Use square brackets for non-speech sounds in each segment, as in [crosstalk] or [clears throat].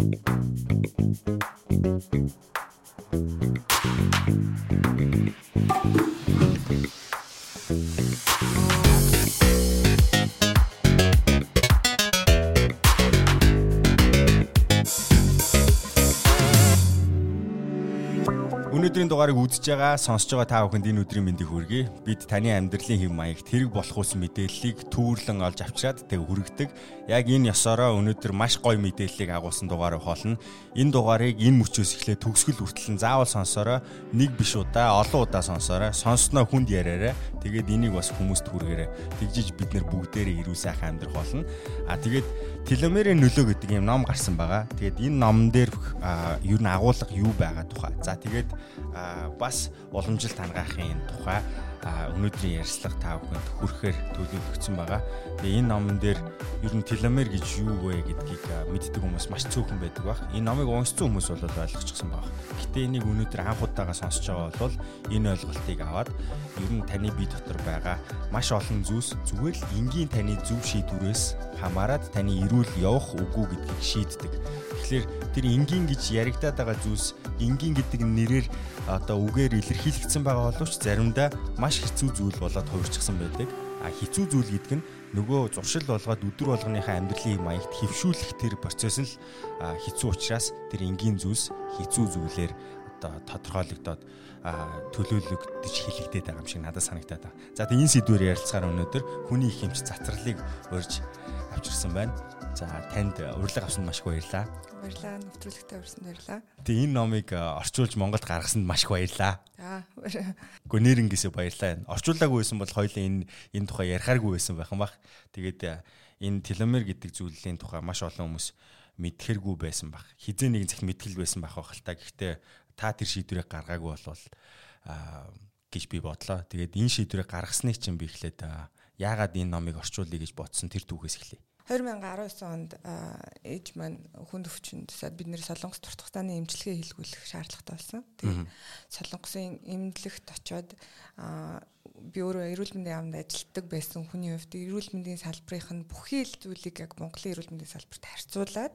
Thank you. Өнөөдрийн дугаарыг үзэж байгаа, сонсож байгаа та бүхэнд энэ өдрийн мэндийг хүргэе. Бид таны амьдралын хэв маягт хэрэг болох ус мэдээллийг түүрлэн олж авчираад тэг хүргэдэг. Яг энэ ёсороо өнөөдөр маш гоё мэдээллийг агуулсан дугаар болно. Энэ дугаарыг энэ мөчөөс эхлээ төгсгөл хүртэл заавал сонсороо нэг биш удаа, олон удаа сонсороо. Сонссноо хүнд яриараа. Тэгээд энийг бас хүмүүст хүргээрэй. Тэгжиж бид нэр бүгдээрээ ирүү сайхан амьдрах болно. А тэгээд теломерийн нөлөө гэдэг юм ном гарсан байгаа. Тэгээд энэ номон дээр ер нь агуулга юу байгаа тухай. За тэгээд бас уламжлалт хангаахын тухай өнөөдрийн ярьцлага та бүхэнд хүрэхээр төлөвлөгдсөн байгаа. Тэгээ энэ номон дээр ер нь теломер гэж юу вэ гэдгийг мэддэг хүмүүс маш цөөхөн байдаг баг. Энэ номыг уншсан хүмүүс бол ойлгочихсон баг. Гэтэ энийг өнөөдөр анх удаага сонсож байгаа бол энэ ойлголтыг аваад ер нь таны бие дотор байгаа маш олон зүйлс зүгээр л энгийн таны зөв шийдвэрээс хамаарат таны эрүүл явах үгүй гэдгийг шийддэг. Тэгэхээр тэр энгийн гэж яригадаад байгаа зүйлс энгийн гэдэг нэрээр одоо үгээр илэрхийлэгдсэн байгаа боловч заримдаа маш хэцүү зүйл болоод хувирчихсан байдаг. А хэцүү зүйл гэдэг нь нөгөө зуршил болгоод өдөр болгоныхаа амьдралын маягт хөвшүүлэх тэр процесс нь хэцүү учраас тэр энгийн зүйлс хэцүү зүйлээр одоо тодорхойлогдоод төлөөлөгдөж хилэгдээд байгаа юм шиг надад санагтаад байна. За тэгээ энэ сэдвээр ярилцахаар өнөөдөр хүний их хэмж цацралыг урьж авчирсан байна. За танд урилга авсанд маш их баярлалаа. Баярлалаа. Нэвтрүүлэгтээ урьсанд баярлалаа. Тэгээ энэ номыг орчуулж Монголд гаргасанд маш их баярлалаа. За. Гэхдээ нэрнгээсээ баярлалаа. Орчуулаагүй байсан бол хоёлаа энэ энэ тухай ярихааргүй байсан байх юм бах. Тэгээд энэ теломер гэдэг зүйлийн тухай маш олон хүмүүс мэдхэргүй байсан баг. Хизээ нэгэн зах мэдгэл байсан байх байх л та. Гэхдээ та тэр шийдвэрийг гаргаагүй болвол гэж би бодлоо. Тэгээд энэ шийдвэрийг гаргасныг чинь би эхлээд яагаад энэ номыг орчуулъя гэж бодсон тэр түүхээс эхлэе. 2019 онд ээж маань хүнд өвчнөд бид нэр Солонгос туртахтааны эмчилгээ хийлгүүлэх шаардлагатай болсон. Тэгээд Солонгосын эмнэлэгт очиод би өөрөө эрүүл мэндийн яамд ажилладаг байсан хүний хувьд эрүүл мэндийн салбарынх нь бүхий л зүйлийг яг Монголын эрүүл мэндийн салбарт харьцуулаад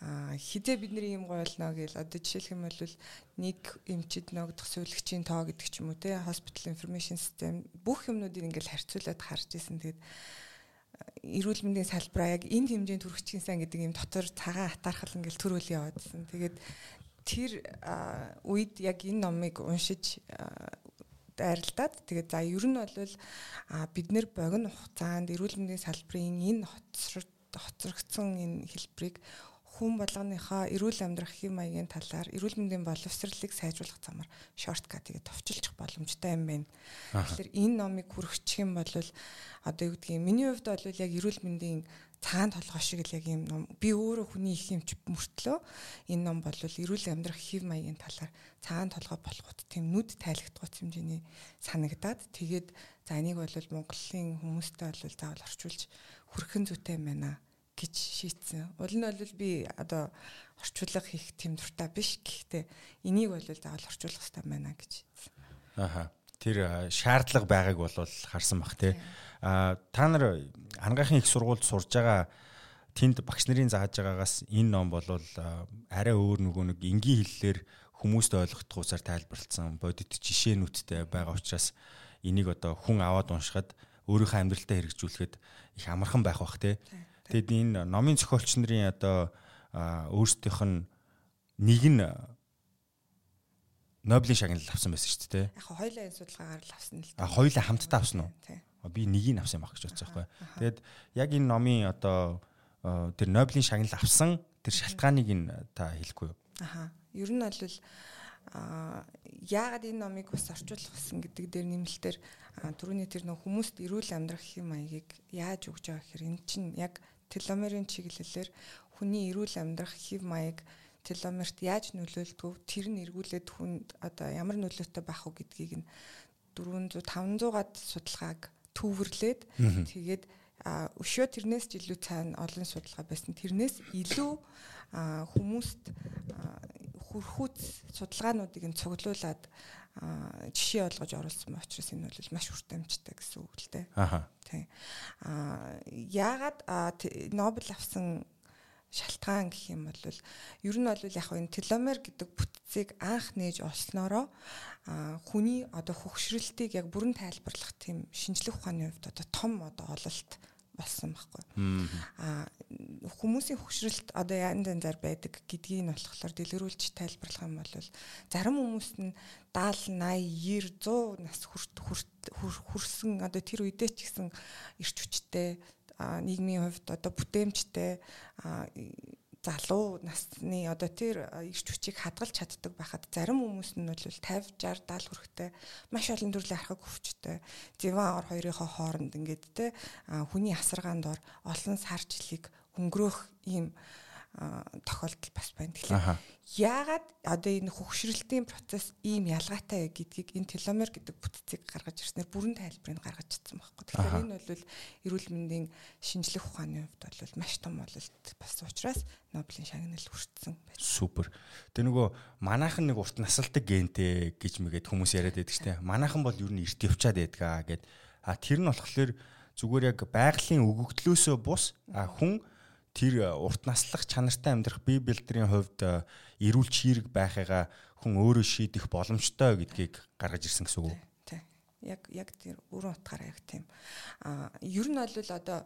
хизээ бидний юм гойлно гэл одоо жишээлх юм бол нэг эмчид ногдох сувилагчийн тоо гэдэг ч юм уу те hospital information system бүх юмнуудыг ингээл харьцуулаад харж исэн. Тэгээд эрүүл мэндийн салбараа яг энэ хэмжээнд хүрчихсэн сан гэдэг юм дотор цагаан атаархал ингээл төрөөл яваадсэн. Тэгээд тэр үед яг энэ номыг уншиж дайралтаад тэгээд за ер нь бол бид нэр богино хугацаанд эрүүл мэндийн салбарын энэ хоцрогдсон энэ хэлбэрийг хүн болгоныхоо эрүүл амьдрах хэм маягийн талаар эрүүл мэндийн боловсролыг сайжруулах замаар шорткатыг товчилчих боломжтой юм байна. Тэгэхээр энэ номыг хүргэх юм бол одоо юу гэдгийг миний хувьд бол яг эрүүл мэндийн цагаан толгой шиг л яг юм ном би өөрөө хүний их юмч мөртлөө энэ ном бол эрүүл амьдрах хэв маягийн талаар цагаан толгой болоход тийм нүд тайлагдгууц хэмжээний санагдаад тэгээд за энийг бол Монголын хүмүүстэй бол заавал орчуулж хүрхэн зүйтэй юм байна гэж шийдсэн. Уул нь бол би одоо орчуулга хийх тийм дуртай биш. Гэхдээ энийг бол заавал орчуулах хэрэгтэй байна гэж. Аха. Тэр шаардлага байгааг бол харсан бах тий. А та нар ангаахын их сургуульд сурж байгаа тэнд багш нарын зааж байгаагаас энэ ном бол арай өөр нөгөө нэг энгийн хэллэлээр хүмүүст ойлгох усаар тайлбарлагдсан бодит жишээнүүдтэй байгаа учраас энийг одоо хүн аваад уншихад өөрийнхөө амьдралтаа хэрэгжүүлэхэд их амархан байх бах тий. Тэгэд энэ номын зохиолч нарын одоо өөрсдийнх нь нэг нь Нобелийн шагналыг авсан байсан шүү дээ. Яг хоёулаа энэ судалгаагаар л авсан л дээ. А хоёулаа хамтдаа авсан уу? Би нэгийг авсан байх гэж бодсон байхгүй. Тэгээд яг энэ номын одоо тэр Нобелийн шагнал авсан тэр шалтгааныг нь та хэлэхгүй юу? Аха. Ер нь бол а яагаад энэ номыг бас орчуулах гэсэн гэдэг дээр нэмэлтээр түрүүний тэр нөх хүмүүст эрүүл амьдрах хэм маягийг яаж өгж байгаа гэхээр эн чинь яг теломерийн чиглэлээр хүний эрүүл амьдрах хэв маяг теломерт яаж нөлөөлдөг тэр нь эргүүлээд хүнд одоо ямар нөлөөтэй байх вэ гэдгийг нь 400 500-аад судалгааг төвөрлээд тэгээд өшөө тэрнээс ч илүү цаана олон судалгаа байсан. Тэрнээс илүү хүмүүст хүрхүүц судалгаануудыг нь цуглуулад жишээ олгож оруулсан ба учраас энэ бол маш хүрт амжтай гэсэн үг л дээ. Аха. Тийм. Аа яагаад Нобель авсан шалтгаан гэх юм бол ер нь бол яг энэ теломер гэдэг бүтцийг анх нээж олсноороо хүний одоо хөгшрөлтийг яг бүрэн тайлбарлах тийм шинжлэх ухааны хувьд одоо том одоо ололт болсон байхгүй. Аа хүмүүсийн хөгшрөлт одоо янз янзаар байдаг гэдгийг нь болохоор дэлгэрүүлж тайлбарлах юм бол зарим хүмүүс нь 70 80 90 100 нас хүрт хүрсэн одоо тэр үедээ ч гэсэн ирч хүчтэй нийгмийн хувьд одоо бүтээмжтэй залуу насны одоо тэр ирч хүчийг хадгалж чаддаг байхад зарим хүмүүс нь бол 50 60 70 хүрэхтэй маш олон төрлийн архаг өвчтэй диван ор хоёрынхоо хооронд ингээд те хүний асаргаанд ор олон сар жилиг өнгөрөөх ийм тохиолдол бас байна. Тэгэхээр яагаад одоо энэ хөгшрөлтийн процесс ийм ялгаатай гэдгийг энэ теломер гэдэг бүтцийг гаргаж ирснээр бүрэн тайлбарыг гаргаж ирсэн байхгүй. Тэгэхээр энэ бол эрүүл мэндийн шинжлэх ухааны хувьд бол маш том бололт бас учраас Нобелийн шагнал хүртсэн байна. Супер. Тэгээ нөгөө манайхан нэг урт насалдаг гентэй гэж мэгээд хүмүүс яриад байдаг шүү дээ. Манайхан бол ер нь эрт явчаад байдгаа гэд. А тэр нь болохоор зүгээр яг байгалийн өгөгдлөөсөө бус хүн тэр урт наслах чанартай амьдрах бие бэлдрийн хувьд эрүүл чирэг байхыгаа хүн өөрөө шийдэх боломжтой гэдгийг гаргаж ирсэн гэсэн үг үү? Яг яг тэр өрөө утгаараа яг тийм. А ер нь бол одоо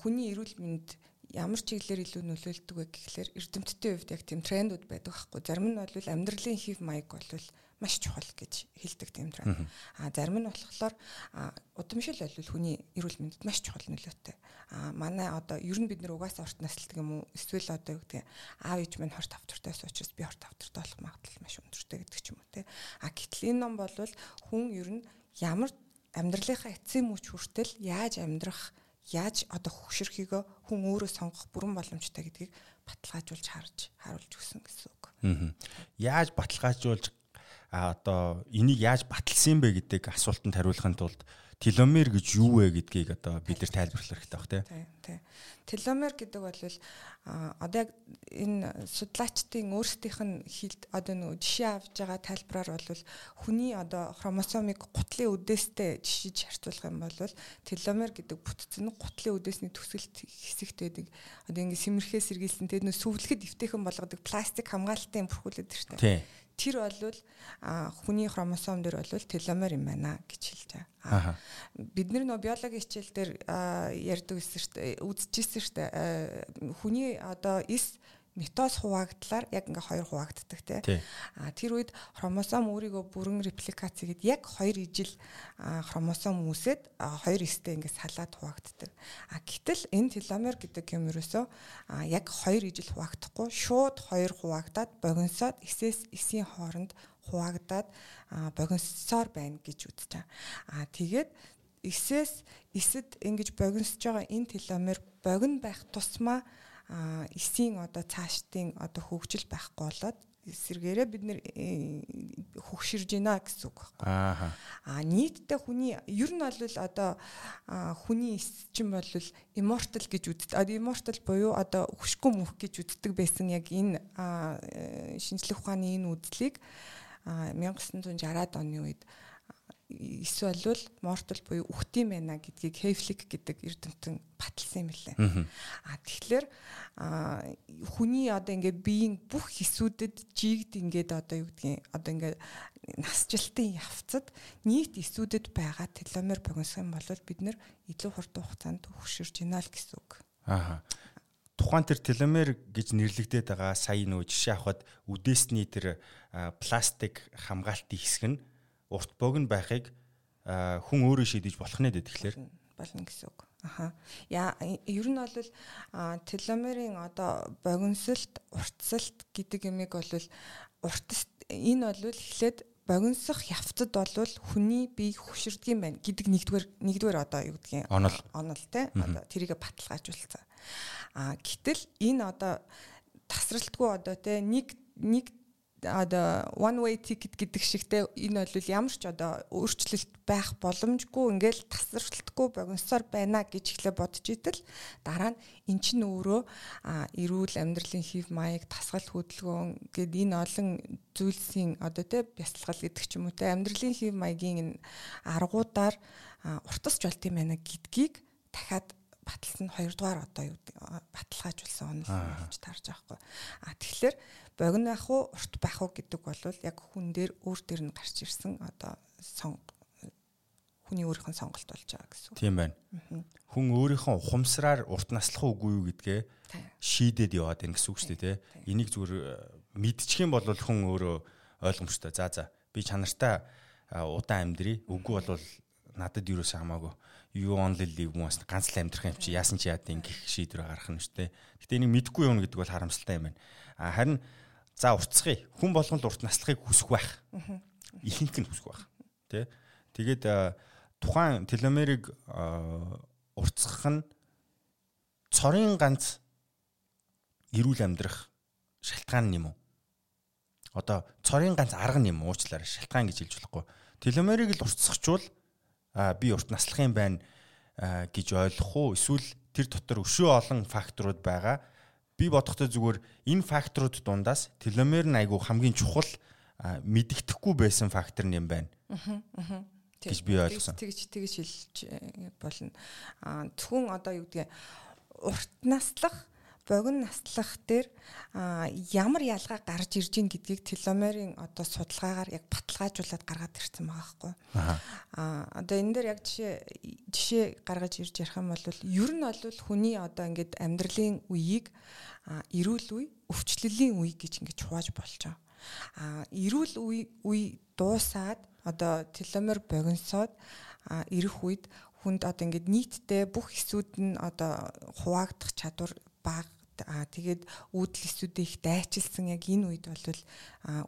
хүний эрүүл мэнд ямар чиглэлээр илүү нөлөөлдөг вэ гэхлээр эрдэмтдийн хувьд яг тийм трендүүд байдаг байхгүй. Зарим нь бол амьдралын хев маяг бол маш чухал гэж хэлдэг тренд. А зарим нь болохоор удамшил бол хүний эрүүл мэндэд маш чухал нөлөөтэй. А манай одоо ер нь бид нар угаасаа урт наслдаг юм уу? Эсвэл одоо юу гэдэг аав ээж минь хорт автортай учраас би хорт автортай болох магадлал маш өндөртэй гэдэг ч юм уу те. А гэтэл энэ ном бол хүн ер нь ямар амьдралынхаа эцсийн мөч хүртэл яаж амьдрах яаж одоо хөвшөрхийгөө хүн өөрөө сонгох бүрэн боломжтой гэдгийг баталгаажуулж харж харуулж өгсөн гэсэн үг. Яаж баталгаажуулж а одоо энийг яаж баталсан бэ гэдэг асуултанд хариулахын тулд теломер гэж юу вэ гэдгийг одоо бид нар тайлбарлах хэрэгтэй баг тий. Теломер гэдэг бол одоо яг энэ судлаачдын өөрсдийнх нь одоо нөө жишээ авж байгаа тайлбараар бол хүний одоо хромосомыг гутлын үдээстэй жишиж харьцуулах юм бол теломер гэдэг бүтц нь гутлын үдээсний төсөлт хэсэгт байдаг. Одоо ингэ сэмэрхээ сэргийлсэн. Тэгээд нөө сүвлэхэд эвтэйхэн болгодог. Пластик хамгаалтын бүрхүүлээд шүү дээ тэр бол хүний хромосом дээр бол теломер юм байна гэж хэлж байгаа. Бид нар нөө биологи хичээл дээр ярьдаг гэсэн шүү дээ. Үзчихсэн шүү дээ. Хүний одоо эс митоз хуваагдлаар яг ингээ хоёр хуваагддаг тий. А тэр үед хромосом өөрийгөө бүрэн репликац хийгээд яг хоёр ижил хромосом үүсээд хоёр эстэй ингээ салаад хуваагддаг. А гэтэл энэ теломер гэдэг юм ерөөсөө яг хоёр ижил хуваагдахгүй шууд хоёр хуваагдаад богиносоод эсээс эсийн хооронд хуваагдаад богиносоор байна гэж үзэж байгаа. А тэгээд эсээс эсэд ингэж богиносж байгаа энэ теломер богино байх тусмаа эсийн одоо цаашдын одоо хөгжил байхгүй болоод эсэргээрээ бид нэр э, хөгширж байна гэсэн үг байхгүй. Аа. А нийтдээ хүний ер нь бол одоо хүний эс чинь бол immortal гэж үздэг. Immortal буюу одоо хөшгөө мөх гэж үздэг байсан яг энэ э, шинжлэх ухааны энэ үзлийг 1960-аад оны үед эсвэл мортал буюу үхтийн байна гэдгийг Хейфлик гэдэг эрдэмтэн баталсан юм лээ. А тэгэхээр хүний одоо ингээд биеийн бүх хэсүүдэд жигд ингээд одоо юу гэдгийг одоо ингээд насжилтын явцад нийт эсүүдэд байгаа теломер богиносох юм бол бид нэр илүү хурдан хугацаанд хөгшөрж байна л гэсэн үг. Аа тухайн тэр теломер гэж нэрлэгдээд байгаа сая нөө жишээ авахад үдээсний тэр пластик хамгаалтын хэсэг нь урт богино байхыг хүн өөрөө шийдэж болох нэ тэгэхээр болно гэсэн үг. Аха. Яа ер нь бол теломерийн одоо богиносолт, уртсалт гэдэг юмыг бол уртс энэ бол эхлээд богиносох явцад бол хүний бие хөшөрдөг юм байна гэдэг нэгдүгээр нэгдүгээр одоо юу гэдгийг онол онол те одоо тэрийг баталгаажуулсан. А гэтэл энэ одоо тасралтгүй одоо те нэг нэг одоо one way ticket гэдэг шигтэй энэ бол ямар ч одоо өөрчлөлт байх боломжгүй ингээл тасралтгүй богиносоор байна гэж ихлэ бодож идэл дараа нь эн чинь өөрөө эрүүл амьдралын хэв маяг тасгал хөдөлгөөн гэд энэ олон зүйлсийн одоо тэ бясалгал гэдэг ч юм уу тэ амьдралын хэв маягийн аргуудаар уртасч болт юм байна гэдгийг дахиад баталсан хоёрдугаар одоо юу баталгаажуулсан онол гэж тарж байгаа хгүй. А тэгэхээр богино байх уу урт байх уу гэдэг бол яг хүн дээр өөр дээр нь гарч ирсэн одоо сон хүний өөрийнх нь сонголт болж байгаа гэсэн. Тийм байна. Хүн өөрийнхөө ухамсараар урт наслах уугүй юу гэдгээ шийдээд яваад байна гэсэн үг шүү дээ, тэ. Энийг зүгээр э, мэдчих юм бол хүн өөрөө ойлгомжтой. За за би чанартай удаан амьдрий. Үгүй бол надад юуроос хамаагүй. You only live once ганц л амьдрах юм чи яасан чи яад ингэх шийдвэр гаргах нь шүү дээ. Гэтэ энийг мэдгүй юм гэдэг бол харамсалтай юм байна. А харин за уртцгий. Хүн болгон л урт наслахыг хүсэх байх. Ихэнх нь хүсэх байх. Тэ. Тэгээд тухайн теломерийг уртцах нь цорын ганц эрүүл амьдрах шалтгаан юм уу? Одоо цорын ганц арга юм уучлаарай шалтгаан гэж хэлж болохгүй. Теломерийг л уртсахчвал би урт наслах юм байна гэж ойлгох уу? Эсвэл тэр дотор өшөө олон факторууд байгаа. Би бодохдоо зүгээр энэ факторууд дундаас теломер нь айгүй хамгийн чухал мэддэхгүй байсан фактор юм байна. Гэж би ойлгосон. Тэгж тэгж хэлж э, болно. Зөвхөн одоо юу гэдгийг урт наслах богино наслах дээр ямар ялгаа гарч ирж ийн гэдгийг теломерийн одоо судалгаагаар яг баталгаажуулаад гаргаад ирсэн байгаа байхгүй. Аа одоо энэ дээр яг жишээ жишээ гаргаж ирж ярих юм бол ер нь бол хүний одоо ингээд амьдралын үеийг эрүүл үе, өвчлөлийн үе гэж ингэж хувааж болж байгаа. Аа эрүүл үе үе дуусаад одоо теломер богиносоод ирэх үед хүнд одоо ингээд нийтдээ бүх эсүүд нь одоо хуваагдах чадвар бага а тэгээд үүдл эсүүдээ их дайчилсан яг энэ үед бол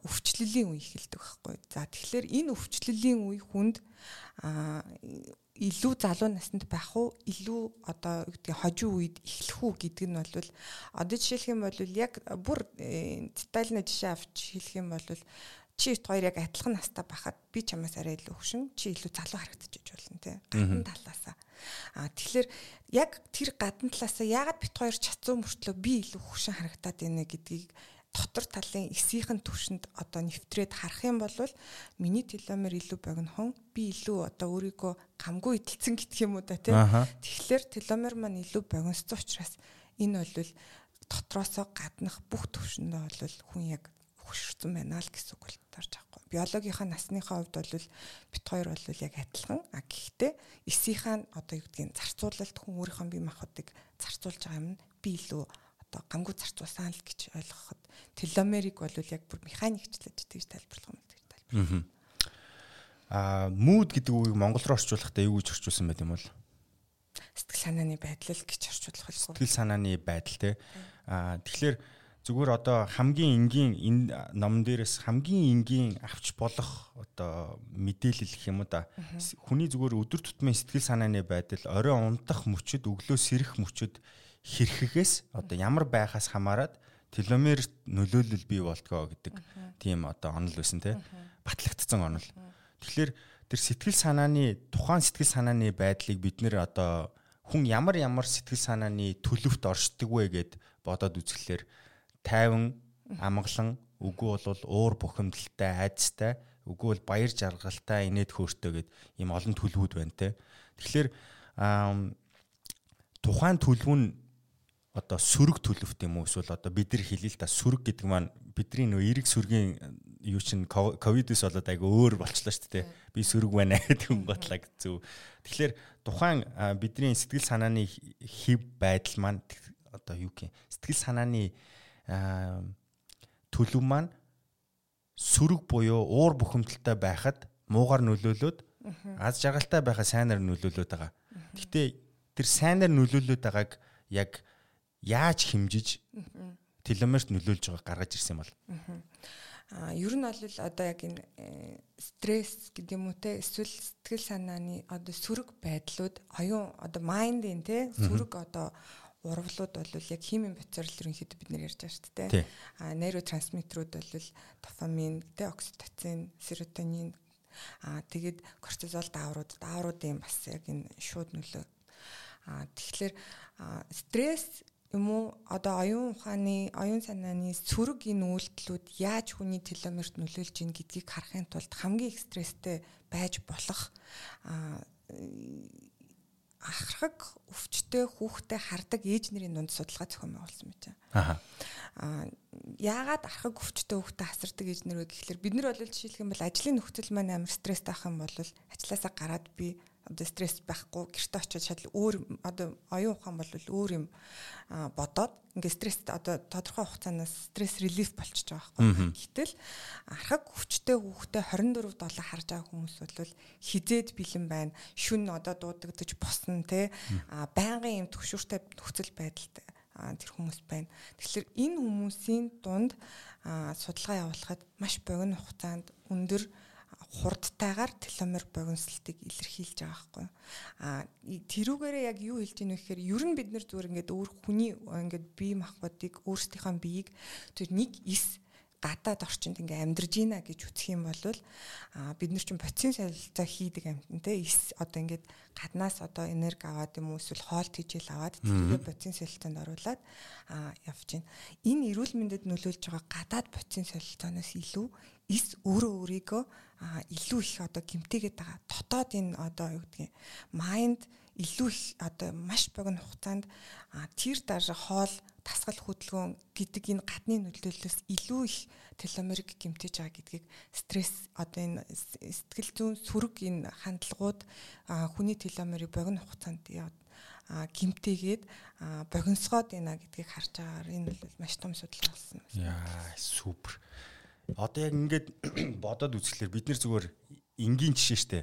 өвчлөлийн үе эхэлдэг байхгүй. За тэгэхээр энэ өвчлөлийн үе хүнд илүү залуу наснд байх уу? Илүү одоо гэдэг хожуу үед эхлэх үү гэдэг нь бол одоо жишээлх юм бол яг бүр э, детальны жишээ авч хэлэх юм бол чи ит хоёр яг адилхан настай байхад би чамаас арай илүү хөшин чи илүү залуу харагдчихж болно тий гадна талаасаа а тэгэхээр яг тэр гадна талаасаа яагаад бит хоёр чацуу мөртлөө би илүү хөшин харагдаад байна гэдгийг дотор талын эсийнхэн төвшөнд одоо нэвтрээд харах юм бол миний теломер илүү богинохон би илүү одоо өөрийгөө гамгүй идэлцэн гэх юм уу да тий тэгэхээр теломер маань илүү богиносцсон учраас энэ бол дотроосоо гаднах бүх төвшөндөө бол хүн яг хөшөрсөн байна л гэсэн үг бол тарж авахгүй. Биологийнхаа насныхаа хувьд бол бит хоёр бол яг адилхан. А гэхдээ эсийнхаа одоо юу гэдгийг зарцуулалт хүн өөрийнхөө бие махбодыг зарцуулж байгаа юм нь би илүү одоо гамгүй зарцуулсан л гэж ойлгоход теломерик бол яг бүр механикчлаж тэгж тайлбарлах юм гэж тайлбарлаа. Аа мууд гэдэг үгийг монгол руу орчуулахдаа юу гэж орчуулсан байт юм бол? Сэтгэл санааны байдал гэж орчуулах хэлсэн. Сэтгэл санааны байдал те. Аа тэгэхээр зүгээр одоо хамгийн энгийн энэ номон дээрээс хамгийн энгийн авч болох одоо мэдээлэл гэх юм да. Хүний зүгээр өдөр тутмын сэтгэл санааны байдал, орой унтах мөчөд, өглөө сэрэх мөчөд хэрхэгээс одоо ямар байхаас хамаарат теломер нөлөөлөл бий болтгоо гэдэг тийм одоо онол байсан те. Батлагдсан онол. Тэгэхээр тэр сэтгэл санааны тухайн сэтгэл санааны байдлыг бид нэр одоо хүн ямар ямар сэтгэл санааны төлөвт оршдог вэ гэд бодоод үзэхлээр тайван амгалан үгүй бол уур бухимдалтай айцтай үгүй бол баяр жаргалтай инээд хөөртэй гэд ийм олон төлөвүүд байна те. Тэгэхээр тухайн төлөв нь одоо сөрөг төлөвт юм уу эсвэл одоо бид нар хэлээ л да сөрөг гэдэг маань бидний нөө эрэг сүргийн юу чин ковидос болоод айгу өөр болчлаа шүү дээ. Би сөрөг байна [laughs] гэдэг юм бодлаа зү. Тэгэхээр тухайн бидний сэтгэл санааны хэв байдал маань одоо юу гэх сэтгэл санааны төлөв маань сөрөг буюу уур бухимдалтай байхад муугар нөлөөлөд аз жаргалтай байхад сайнаар нөлөөлөд байгаа. Гэхдээ тэр сайнаар нөлөөлөд байгааг яг яаж хэмжиж теломерт нөлөөлж байгааг гаргаж ирсэн бол. А ер нь бол одоо яг энэ э, стресс гэдэг юм уу те эсвэл сэтгэл санааны одоо сөрөг байдлууд оюун одоо майндын те сөрөг одоо урвлууд бол яг химийн процесс ерөнхийдөө бид нэр ярьж байгаа шүү дээ. А нейротрансмиттерүүд бол дофамин, тэ окситоцин, серотонин а тэгээд кортизол дааврууд даавруудын бас яг энэ шууд нөлөө. А тэгэхээр стресс юм уу одоо оюун ухааны оюун санааны сөрөг энэ үйлдэлүүд яаж хүний теломерт нөлөөлж ийн гэдгийг харахын тулд хамгийн их стресстэй байж болох ахрах өвчтөе хүүхдэд хардаг ээж нарын дунд судалгаа зохион байгуулсан байгаа. Аа яагаад архаг өвчтөе хүүхдэд хасардаг ээж вэ гэхэлэр бид нар бол жишээлх юм бол ажлын нөхцөл маань амар стресстэй ах юм бол ажилласаа гараад би одоо стресс байхгүй гэрте очиод шал өөр одоо оюун ухаан бол өөр юм бодоод ингээ стресс одоо тодорхой хугацаанаас стресс релиф болчихж байгаа байхгүй. Гэтэл архаг хүчтэй хүүхдээ 24 долоо харж байгаа хүмүүс бол хизээд бэлэн байна. Шүн одоо дуудагдаж босно те. Байнгын юм төвшөртэй нөхцөл байдалтай тэр хүмүүс байна. Тэгэхээр энэ хүмүүсийн дунд судалгаа явуулахад маш богино хугацаанд өндөр хурдтайгаар теломер богиносолтыг илэрхийлж байгаа байхгүй. А тэрүүгээрээ яг юу хэлж ийнө гэхээр ер нь бид нэр зүгээр ингээд өөр хүний ингээд бие махбодыг өөрсдийнхөө биеийг тэр нэг эс гадаад орчинд ингээ амьдарж ийна гэж үзэх юм бол а бид нар чинь процесс солилцоо хийдэг амьтан те эс одоо ингээд гаднаас одоо энерги аваад юм уу эсвэл хоол тэжээл аваад тэргээ процесс солилцоонд оруулаад а явж байна. Энэ эрүүл мэндэд нөлөөлж байгаа гадаад процесс солилцооноос илүү эс өөрөө өөрийгөө илүү их одоо гимтээгээд байгаа. Дотоод энэ одоо юу гэдгийг майнд илүү их одоо маш богино хугацаанд тэр дараа хоол тасгал хөдөлгөөн гэдэг энэ гадны нөлөөллөөс илүү их теломерик гимтэж байгаа гэдгийг стресс одоо энэ сэтгэл зүйн сөрөг энэ хандлагууд хүний теломерийг богино хугацаанд гимтээгээд богиносгоод байна гэдгийг харж байгаагаар энэ бол маш том судалгаа болсон. Яа супер одоо яг ингээд [clears throat] бодоод үзэхлээр бид нар зүгээр энгийн жишээ штэ.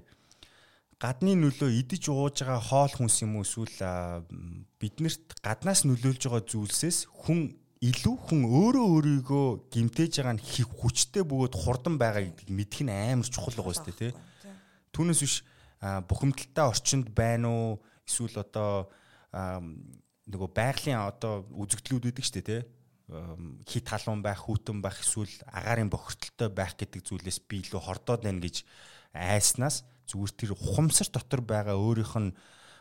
Гадны нөлөө идэж ууж байгаа хоол хүнс юм уу эсвэл биднэрт гаднаас нөлөөлж байгаа зүйлсээс хүн илүү хүн өөрөө өөрийгөө гимтээж байгаа нь хих хүчтэй бөгөөд хурдан байгаа гэдгийг мэдэх нь амар чухал байгаа сте тий. Түүнээс биш бухимдалтай орчинд байна уу? Эсвэл одоо нөгөө байгалийн одоо үзэгдлүүд үүдэг штэ тий хит халуун байх, хүүтэн байх эсвэл агаарын бохирдолтой байх гэдэг зүйлээс би илүү хордоод байна гэж айснаас зүгээр тэр ухамсар дотор байгаа өөрийнх нь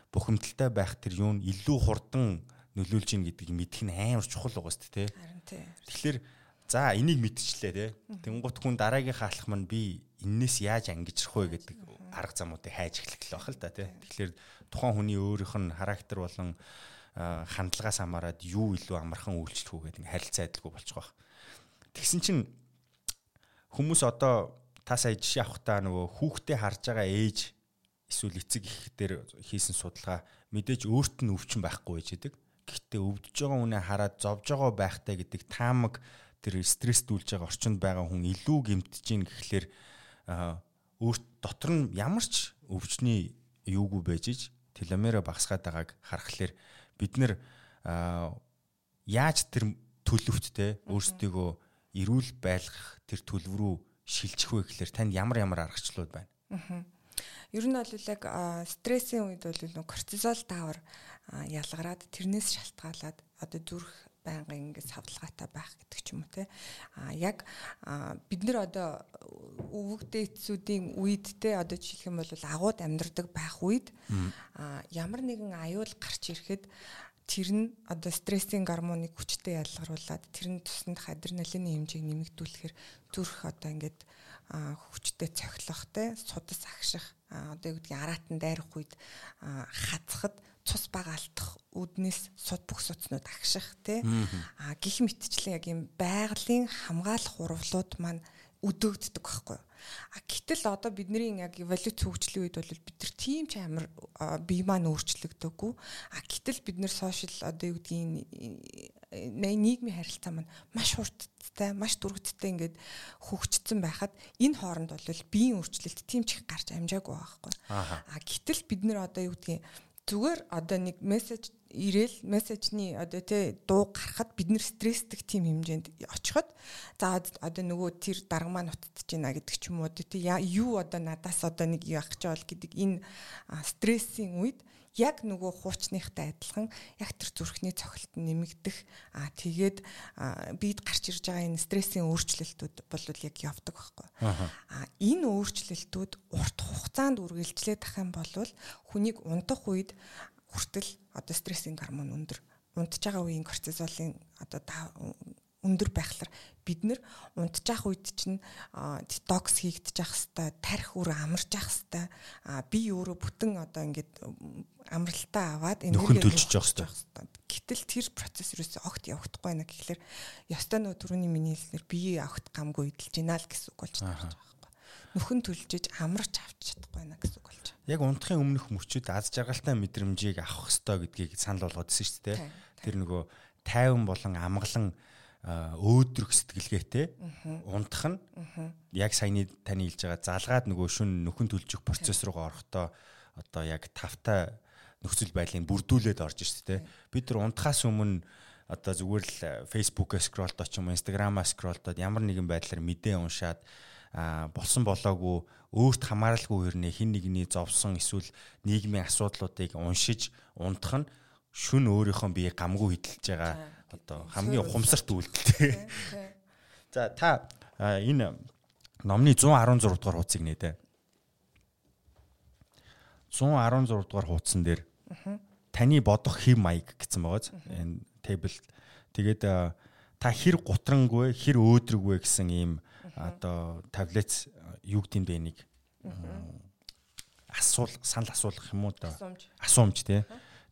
бухимдалтай байх тэр юу нь илүү хурдан нөлөөлж ийн гэдгийг мэдэх нь амар чухал байгаа шүү дээ. Харин тий. Тэгэхээр за энийг мэдчихлээ тий. Тэнгуут хүн дараагийнхаа алах маань би эннээс яаж ангижрах вэ гэдэг арга замуудыг хайж эхлэх л байх л да тий. Тэгэхээр тухайн хүний өөрийнх нь характер болон хандлагаас хамаарад юу илүү амархан үйлчлэх үү гэдэг харилцаа адилгүй болчих واخ. Тэгсэн чинь хүмүүс одоо та сая жишээ авах та нөгөө хүүхдээ харж байгаа ээж эсвэл эцэг их дээр хийсэн судалгаа мэдээж өөрт нь өвчин байхгүй байж байдаг. Гэхдээ өвдөж байгаа хүнээ хараад зовж байгаа байхтай гэдэг таамаг тэр стресстүүлж байгаа орчинд байгаа хүн илүү гэмтэж гин гэхлээр өөрт дотор нь ямар ч өвчний юугүй байж иж теломера багасгаад байгааг харахаар бид нэр яаж тэр төлөвт те өөрсдийгөө эрүүл байлгах тэр төлөв рүү шилжих вэ гэхээр танд ямар ямар аргачлалууд байна? Аа. Ер нь бол яг стрессийн үед бол нэг кортизол даавар ялгараад тэрнээс шалтгаалаад одоо зүрх байнгын ингээд савлгаатай байх гэдэг ч юм уу те. А яг бид нар одоо өвөгдөөцүүдийн үед те одоо жишээлх юм бол агууд амьдардаг байх үед а ямар нэгэн аюул гарч ирэхэд тэр нь одоо стрессийн гормоныг хүчтэй ялгаруулад тэр нь туснах адреналины хэмжээг нэмэгдүүлэхээр зүрх одоо ингээд хүчтэй цохилох те судас агших одоо юу гэдгийг аратан дайрах үед хазахад цус баг алдах үднээс суд бүх суцнууд агших те а гих мэтчлэн яг юм байгалийн хамгаалах урвлууд маань өдөөгддөг байхгүй. А гэтэл одоо бидний яг эволюц хөгжлийн үед бол бид нар тийм ч амар бие маань өөрчлөгдөөгүй. А гэтэл бид нар сошиал одоо юу гэдгийг нийгмийн харилцаа маань маш хурдтай, маш дөрвөлттэй ингээд хөгжсөн байхад энэ хооронд бол биеийн өөрчлөлт тийм ч их гарч амжаагүй байхгүй. А гэтэл бид нар одоо юу гэдгийг зүгээр одоо нэг мессеж ирээл мессежний одоо тий дуу гарахад бид нэр стрессдэг тийм хэмжээнд очиход за одоо нөгөө тэр дарга маань утдаж байна гэдэг ч юм уу. Тий юу одоо надаас одоо нэг яах ч бол гэдэг энэ стрессийн үед яг нөгөө хуучныхтай адилхан яг тэр зүрхний цохилт нэмэгдэх аа тэгээд бид гарч ирж байгаа энэ стрессийн өөрчлөлтүүд бол яг явдаг байхгүй. Аа энэ өөрчлөлтүүд урт хугацаанд үргэлжлээд ах юм бол хүнийг унтах үед хүртэл одоо стрессийн гормон өндөр унтж байгаа үеийн кортизолын одоо өндөр байхлаар бид нэр унтчих үед чинь детокс хийгдчих хэвээр тарих үр амарч явах хэвээр би өөрөө бүтэн одоо ингээд амралтаа аваад энерги төлжиж явах хэвээр. Гэтэл тэр процесс юусэн огт явагдахгүй байна гэхэлэр ёстой нөө түрүүний миний хэлснээр бие огт гамгүй идэлж гинэ л гэсэн үг болж байгаа байхгүй. Нөхөн төлжиж амарч авч чадахгүй байна гэсэн үг болж яг унтахын өмнөх мөчүүд аз жаргалтай мэдрэмжийг авах ёстой гэдгийг санал болгоодсэн шүү дээ. Тэр нөгөө тайван болон амгалан өөдрөх сэтгэлгээтэй. Унтах нь. Яг саяны таны хэлж байгаа залгаад нөгөө шүн нөхөн төлжих процесс руугаа орохдоо одоо яг тавтай нөхцөл байдлыг бүрдүүлээд орж ирсэн тийм бид нар унтахаас өмнө одоо зүгээр л фейсбુકээ скролдоо ч юм уу инстаграмаа скролдоод ямар нэгэн байдлаар мэдээ уншаад болсон болоогүй өөрт хамааралгүй хэрнээ хин нэгний зовсон эсвэл нийгмийн асуудлуудыг уншиж унтах нь шүн өөрийнхөө бие гамгүй хөдөлж байгаа одоо хамгийн ухамсарт үйлдэл. За та энэ номны 116 дугаар хуудсыг нээдэ. 116 дугаар хуудсан дээр таны бодох хэв маяг гэсэн байгааз энэ тейбл тэгээд та хэр гутрангүй хэр өөдрөггүй гэсэн ийм одоо таблет юу гэдэг бэ нэг? Асуул санал асуулах юм уу? Да асуумж. тий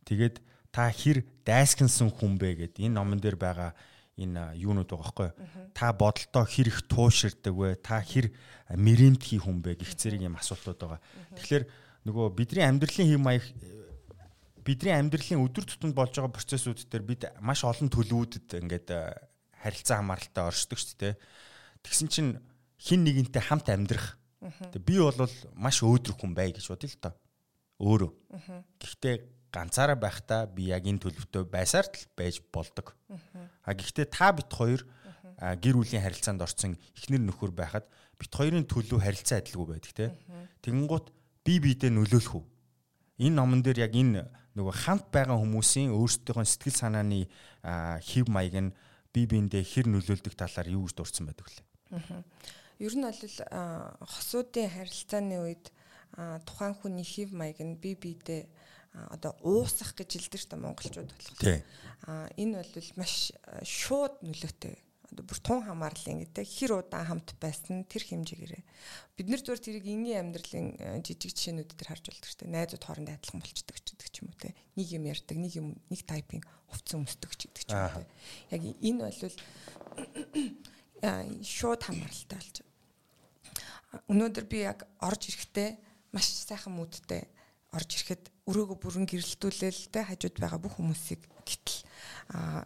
тэгээд та хэр дайскансан хүн бэ гэд энэ номон дээр байгаа энэ юунууд байгаа байхгүй та бодолтоо хэр их тууширдаг вэ? Та хэр мэрэмтгий хүн бэ гэх зэрэг юм асуултууд байгаа. Тэгэхээр нөгөө бидний амьдралын хэм маяг бидний амьдралын өдөр тутамд болж байгаа процессууд дээр бид маш олон төлөвүүдэд ингээд харилцаа хамааралтай оршдог шүү дээ. Тэгсэн чинь хин нэгэнтэй хамт амьдрах. Би бол маш өөдрөх хүн бай гэж бодъё л доо. Өөрөө. Гэхдээ ганцаараа байхдаа би яг энэ төлөвтөө байсаар л байж болдог. А гэхдээ та бит хоёр гэр бүлийн харилцаанд орсон эхнэр нөхөр байхад бит хоёрын төлөв харилцаа адилгүй байдаг те. Тэгэнгუთ би биедээ нөлөөлөх үү? Энэ номон дээр яг энэ нөгөө хамт байгаа хүмүүсийн өөрсдийнхөө сэтгэл санааны хэв маяг нь бие биендээ хэр нөлөөлдөг талаар юу гэж дурдсан байдаг вэ? Ер нь бол хосуудын харилцааны үед тухайн хүний хев маяг нь бие биедээ одоо уусах гэж хэлдэг шүү дээ монголчууд болох. Аа энэ бол маш шууд нөлөөтэй. Одоо бүр тун хамаарлын гэдэг хэр удаан хамт байсан тэр хэмжээгээрээ бид нар зүгээр тэрийг энгийн амьдралын жижиг жишээнүүд дээр харж болдог шүү дээ. Найзууд хоорондоо адилхан болчдөг ч гэдэг ч юм уу те. Нэг юм ярьдаг, нэг юм нэг тайпын хувцас өмсдөг ч гэдэг ч юм уу те. Яг энэ бол шууд хамааралтай болж байна. Өнөөдөр би яг орж ирэхдээ маш сайхан мүүдтэй орж ирэхэд өрөөгөө бүрэн гэрэлтүүлээл тэ хажууд байгаа бүх хүмүүсийг гítэл. А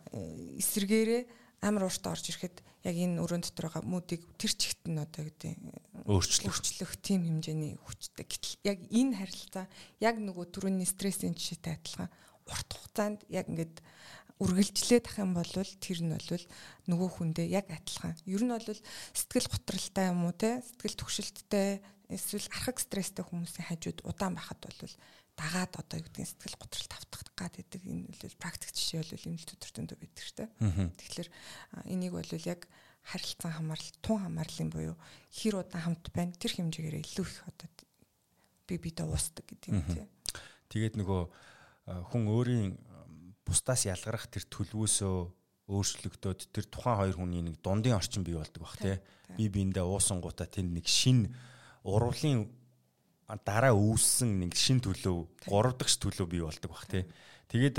эсэргээрээ амар уурт орж ирэхэд яг энэ өрөөнд дотор байгаа мүүдийг тэр чигт нь одоо гэдэг өөрчлөх. өөрчлөх тийм хэмжээний хүчтэй гэтэл яг энэ харилцаа яг нөгөө түрүүний стрессийн жишээтэй адилхан урт хугацаанд яг ингээд үргэлжлээд ах юм бол тэр нь бол нөгөө хүндээ яг адилхан. Ер нь бол сэтгэл готралтай юм уу те? Сэтгэл төвшөлттэй эсвэл архаг стресстэй хүмүүсийн хажууд удаан байхад бол дагаад одоо юу гэдгийг сэтгэл готролт автах гад гэдэг энэ бол практик жишээ бол эмнэлт өдөртөндөө байдаг шүү дээ. Тэгэхээр энийг бол яг харилцан хамаарал, тун хамаарлын буюу хэр удаан хамт байна тэр хэмжээгээр илүү их одоо би бидээ уусдаг гэдэг юм тий. Тэгээд нөгөө хүн өөрийн бусдаас ялгарах тэр төлөвөөсөө өөрчлөгдөөд тэр тухайн хоёр хүний нэг дундын орчин бий болдог бах тий. Би биэндээ уусан гутаа тэнд нэг шин урвалын дараа үүссэн нэг шин төлөв, гурав дахь төлөв бий болдог бах тий. Тэгээд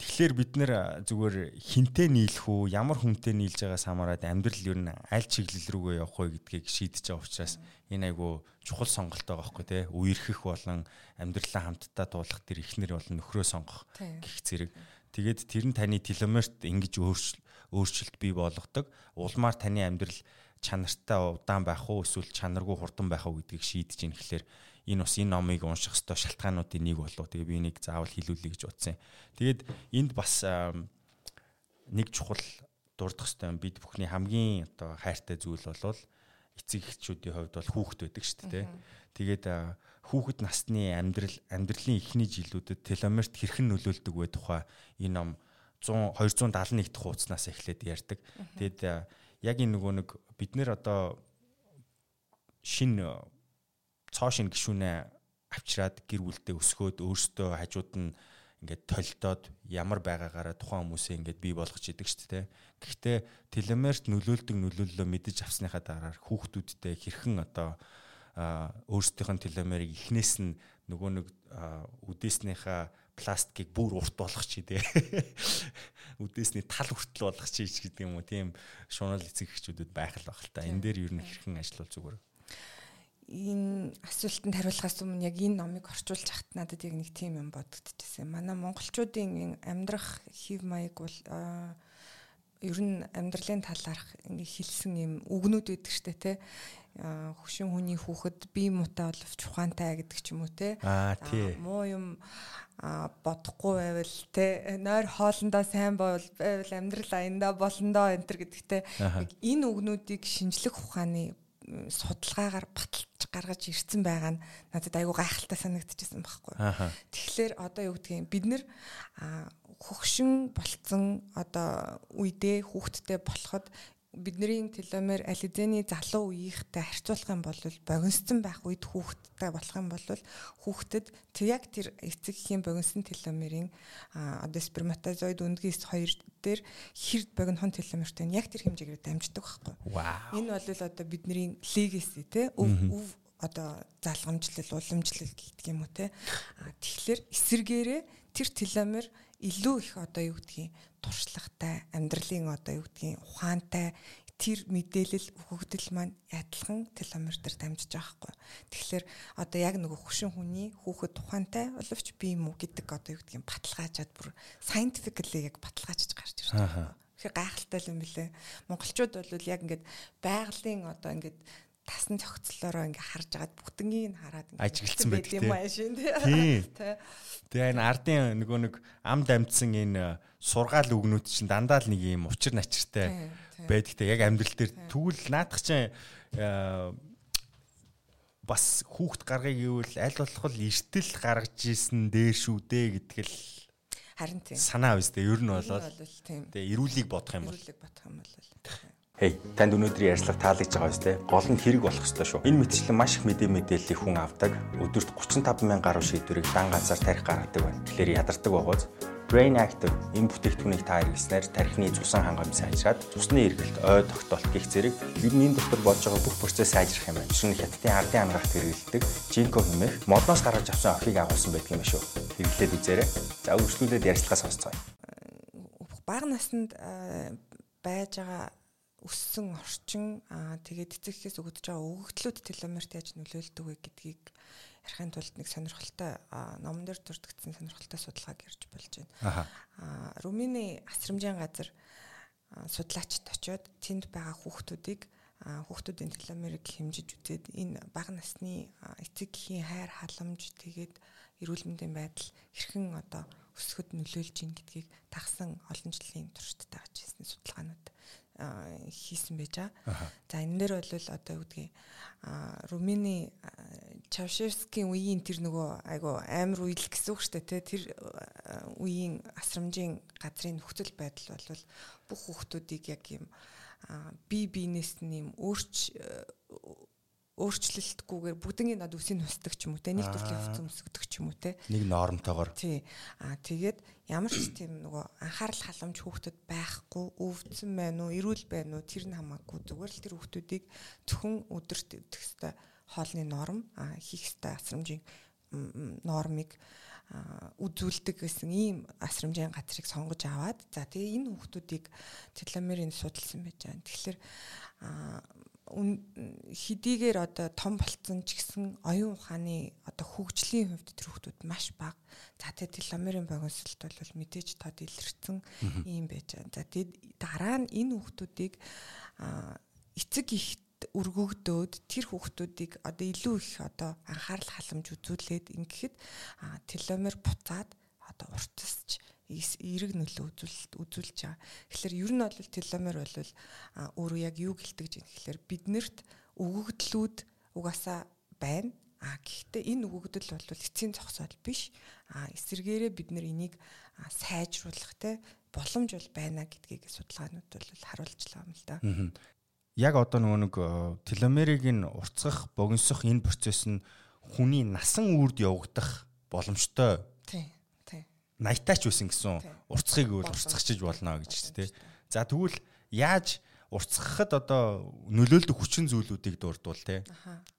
тэгэхээр бид нэр зүгээр хинтээ нийлэх үү, ямар хүнтэй нийлж байгаас хамаарат амьдрал ер нь аль чиглэл рүүгээ явах вэ гэдгийг шийдэж байгаа учраас энэ айгу чухал сонголт байгаа байхгүй тий. Үерхэх болон амьдралаа хамтдаа туулах тэр ихнэр болон нөхрөө сонгох гих зэрэг. Тэгээд тэр нь таны теломерт ингэж өөрчлөлт бий болгодог. Улмаар таны амьдрал чанартай удаан байх уу эсвэл чанаргүй хурдан байх уу гэдгийг шийдэж ийн гэхлээр энэ бас энэ номыг унших ёстой шалтгаануудын нэг болов. Тэгээ би энийг заавал хэлүүлье гэж утсан. Тэгээд энд бас нэг чухал дурдах ёстой бид бүхний хамгийн одоо хайртай зүйл бол эцэг эхчүүдийн хувьд бол хүүхэд байдаг шүү дээ. Тэгээд хүүхэд насны амьдрал амьдралын эхний жилүүдэд теломерт хэрхэн нөлөөлдөг вэ тухай энэ ном 100 271 дахь хуудаснаас эхлээд ярьдаг. Тэгээд яг энэ нөгөө нэг бид нэр одоо шин цоо шин гişүнээ авчираад гэр бүлдээ өсгөөд өөртөө хажууд нь ингээд толдоод ямар байгаагаараа тухайн хүмүүсээ ингээд бий болгож идэг шүү дээ. Гэхдээ телемерт нөлөөлдөг нөлөөллөө мэдэж авсныхаа дараа хүүхдүүдтэй хэрхэн одоо өөрсдийнх нь телемерийг эхнээс нь нөгөө нэг үдээснийхаа пластикийг бүр урт болгох чи дээ. Үдээсний тал хүртэл болгох чи гэдэг юм уу тийм шунал эцэг эхчүүдэд байх л баг л та. Энэ дээр ер нь хэрхэн ажиллавал зүгээр энэ асуултанд хариулахаас өмнө яг энэ номыг орчуулж хат надад яг нэг тийм юм бодогдчихсэн. Манай монголчуудын амьдрах хев маяг бол ер нь амьдралын талаарх ингээ хэлсэн юм үгнүүд байдаг штэ тэ хөшин хүний хүүхэд бие муутай боловч ухаантай гэдэг ч юм уу те. Муу юм бодохгүй байвал те. Нойр хоолндоо сайн бол байвал амьдрал аяндаа болондоо энэ төр гэдэгтэй энэ үгнүүдийг шинжлэх ухааны судалгаагаар баталж гаргаж ирсэн байгаа нь надад айгүй гайхалтай санагдчихсан байхгүй. Тэгэхээр одоо юу гэдгийг бид нэр хөгшин болцсон одоо үедээ хүүхдтэй болоход бидний теломер ализены залуу үеийнхтэй харьцуулах юм бол богиносцсон байх үед хүүхэдтэй болох юм бол хүүхдэд яг тэр эцэг эхийн богиносон теломерийн одоо сперматозоид өндгийс хоёр дээр хэр богинохон теломертэй яг тэр хэмжээгээр дамждаг байхгүй. Энэ бол одоо бидний легаси те өв өв одоо залгамжлал уламжлал гэдэг юм уу те. Тэгэхээр эсэргээрээ тэр теломер илүү их одоо юу гэдгийг туршлагатай амьдралын одоо юу гэдгийг ухаантай тэр мэдээлэл өгөгдөл маань адилхан теломер дээр дамжиж байгаа хгүй. Тэгэхээр одоо яг нөгөө хөшин хүний хүүхэд тухаантай боловч би юм уу гэдэг одоо юу гэдгийг баталгаажаад бүр scientifically яг баталгаажиж гарч ирж байгаа. Тэгэхээр гайхалтай юм билэ. Монголчууд бол яг ингээд байгалийн одоо ингээд тасн цогцлороо ингээ харж агаад бүгднийг хараад ингээ ажиглсан байдаг юм аа шин тий. [laughs] Тэгээ энэ ардын нөгөө нэг ам дамжсан энэ сургаал үгнүүд чинь дандаа л нэг юм учир начиртай байдаг те. Яг амьдрал дээр тэгвэл наадах чинь бас хүүхд гаргыг гэвэл аль болох л эртэл гаргаж исэн дээр шүү дээ гэдгэл харин тийм. санаа үстэй ер нь болоод тэгээ эрүүлийг бодох юм бол. Эрүүлийг бодох юм бол Хей, танд өнөөдрийн ярилцлага таалагдж байгаа биз дээ? Гол нь хэрэг болох ёстой шүү. Энэ мэтчлэн маш их мэдээ мэдээллийг хүн авдаг. Өдөрт 35 мянган гаруй шийдвэрийг дан ганцаар тарих гаргадаг байна. Тэгэхээр ядардаг байгааз Brain Active энэ бүтээгдэхүүнийг та хэрэглэснээр тархины цусан хангамж сайжраад цусны эргэлт, ой тогтоолт гих зэрэг ер нь энэ дотор болж байгаа бүх процесс сайжрах юм байна. Нь хятадын ардын ангаахт хэрэглэдэг Jinko хэмээх модноос гаргаж авсан охийг агуулсан байдаг юм шүү. Хэрэглээд үзээрэй. За үргэлжлүүлээд ярилцлагаа сонсцгоё. Бага наснд байж байгаа өссөн орчин аа тэгээд эцэг эхээс өгдөж байгаа өгөгдлүүд теломерт яаж нөлөөлдөг вэ гэдгийг ярихын тулд нэг сонирхолтой номон дээр дурдгдсан сонирхолтой судалгааг ярьж болж байна. Аа Румыны асрамжийн газар судлаачд очиод тэнд байгаа хүүхдүүдийг хүүхдүүдийн теломерыг хэмжиж үзээд энэ бага насны эцэг эхийн хайр халамж тэгээд эрүүл мэндийн байдал хэрхэн одоо өсгөхөд нөлөөлж ийн гэдгийг тагсан олон жилийн туршид тааж ирсэн судалгаанууд хийсэн байж байгаа. За энэ дээр бол одоо юу гэдгийг Румыны Чавшевскийн үеийн тэр нөгөө айгу амар үйл гэсэн үг шүү дээ тэр үеийн асрамжийн газрын нөхцөл байдал бол бүх хүүхдүүдийг яг юм бие биенээс нь юм өөрч өөрчлөлтгүйгээр бүгднийг над үсийг нусдаг ч юм уу те нэг төрлийн хувцас өмсгдөг ч юм уу те нэг нормтойгоор. Тий. А тэгээд ямар ч тийм нөгөө анхаарал халамж хүүхдэд байхгүй өвдсөн байна уу эрүүл байна уу тэр нь хамаагүй зүгээр л тэр хүүхдүүдийг зөвхөн өдөрт идэх хэвээр хоолны норм хийх хэвээр асрамжийн нормыг үзүүлдэг гэсэн ийм асрамжийн газрыг сонгож аваад за тэгээ энэ хүүхдүүдийг теломерийн судалсан байж байгаа. Тэгэхээр хэдийгээр одоо том болцсон ч гэсэн оюун ухааны одоо хөгжлийн хувьд тэр хүмүүс маш бага. За тэгээд теломерийн богиносолт бол мэдээж тод илэрсэн юм байж байгаа. За тэгээд дараа нь энэ хүмүүсийг эцэг ихт өргөгдөөд тэр хүүхдүүдийг одоо илүү их одоо анхаарал халамж үзүүлээд ингэхэд теломер буцаад одоо уртасч эерэг нөлөө үзүүлэлт үзүүлж байгаа. Тэгэхээр ер нь бол теломер бол өөрөө яг юу гэлтэж байна гэхээр биднэрт өгөгдлүүд угаасаа байна. А гэхдээ энэ өгөгдөл бол эцсийн зогсоол биш. А эсэргээрээ бид нэр энийг сайжруулах те боломж бол байна гэдгийг судалгаанууд бол харуулж байгаа юм л да. Яг одоо нөгөө нэг теломерийг нь уртсах, богиносох энэ процесс нь хүний насан үрд явагдах боломжтой наятаач байсан гэсэн урцхыг бол урцгахчиж болно гэж тий. За тэгвэл яаж урцгахад одоо нөлөөлдөг хүчин зүйлүүдийг дурдвал тий.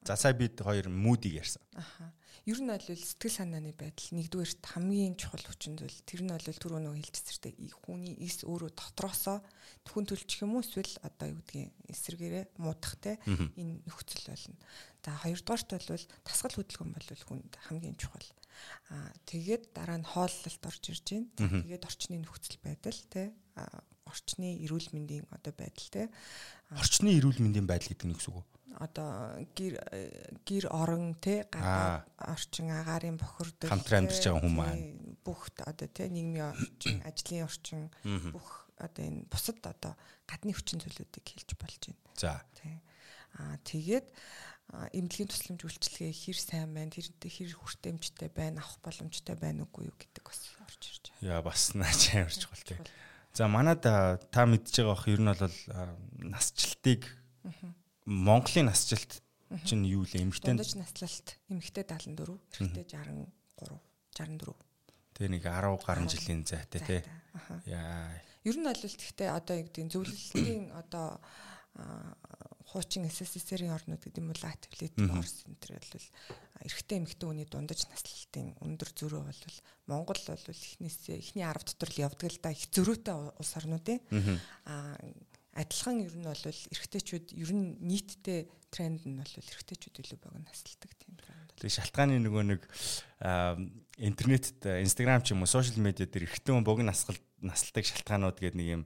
За сая бид хоёр мүүдийг ярьсан. Аха. Ер нь бол сэтгэл санааны байдал нэгдүгээрт хамгийн чухал хүчин зүйл. Тэр нь бол түрүү нөө хэлчихсэртэй хүний эс өөрөө дотроосоо хүн төлчих юм уу эсвэл одоо юу гэдгийг эсрэгээрээ муудах те энэ нөхцөл болно. За хоёрдугаарт бол тасгал хөдөлгөөн бол хүнд хамгийн чухал. Аа тэгээд дараа нь хооллолт орж ирж байна. Тэгээд орчны нөхцөл байдал те орчны эрүүл мэндийн одоо байдал те. Орчны эрүүл мэндийн байдал гэдэг нь юу гэсэн үг вэ? одоо гэр гэр орон те гадаад орчин агаарын бохирдол хамтран амьдарч байгаа хүмүүс маань бүх одоо те нийгмийн орчин [coughs] ажлын орчин бүх одоо энэ бусад одоо гадны хүчин зүйлүүдийг хэлж болж байна. За. Тий. Аа тэгээд эмнэлгийн тусламж үйлчилгээ хэр сайн байна, тэрнтэй хэр хүртээмжтэй байна, авах боломжтой байна уугүй юу гэдэг бас орж ирж байна. Яа бас наач ямарч гол тий. За манад та мэдж байгаа бох ер нь бол насжилтыг Монголын насжилт чинь юу лээ эмэгтэй дундаж наслалт эмэгтэй 74 эрэгтэй 63 64 Тэгээ нэг 10 гаруй жилийн зайтай тий. Яа. Ер нь бол тэгтээ одоо юу гэдэг зөвлөлтийн одоо хуучин СССР-ийн орнууд гэдэг юм бол Латви, Литв, Орос энэ төр бол эрэгтэй эмэгтэй хүний дундаж наслалтын өндөр зөрөө бол Монгол бол эхнээс эхний 10 дотор л явдаг л да их зөрөөтэй улс орнуудын. Аа адилхан ер нь бол эрэгтэйчүүд ер нь нийтдээ тренд нь бол эрэгтэйчүүд илүү богино насалдаг тийм тренд. Тэгээ шалтгааны нөгөө нэг интернетд инстаграм ч юм уу сошиал медиа дээр эрэгтэй хүн богино насгал насалдаг шалтгаанууд гэдэг нэг юм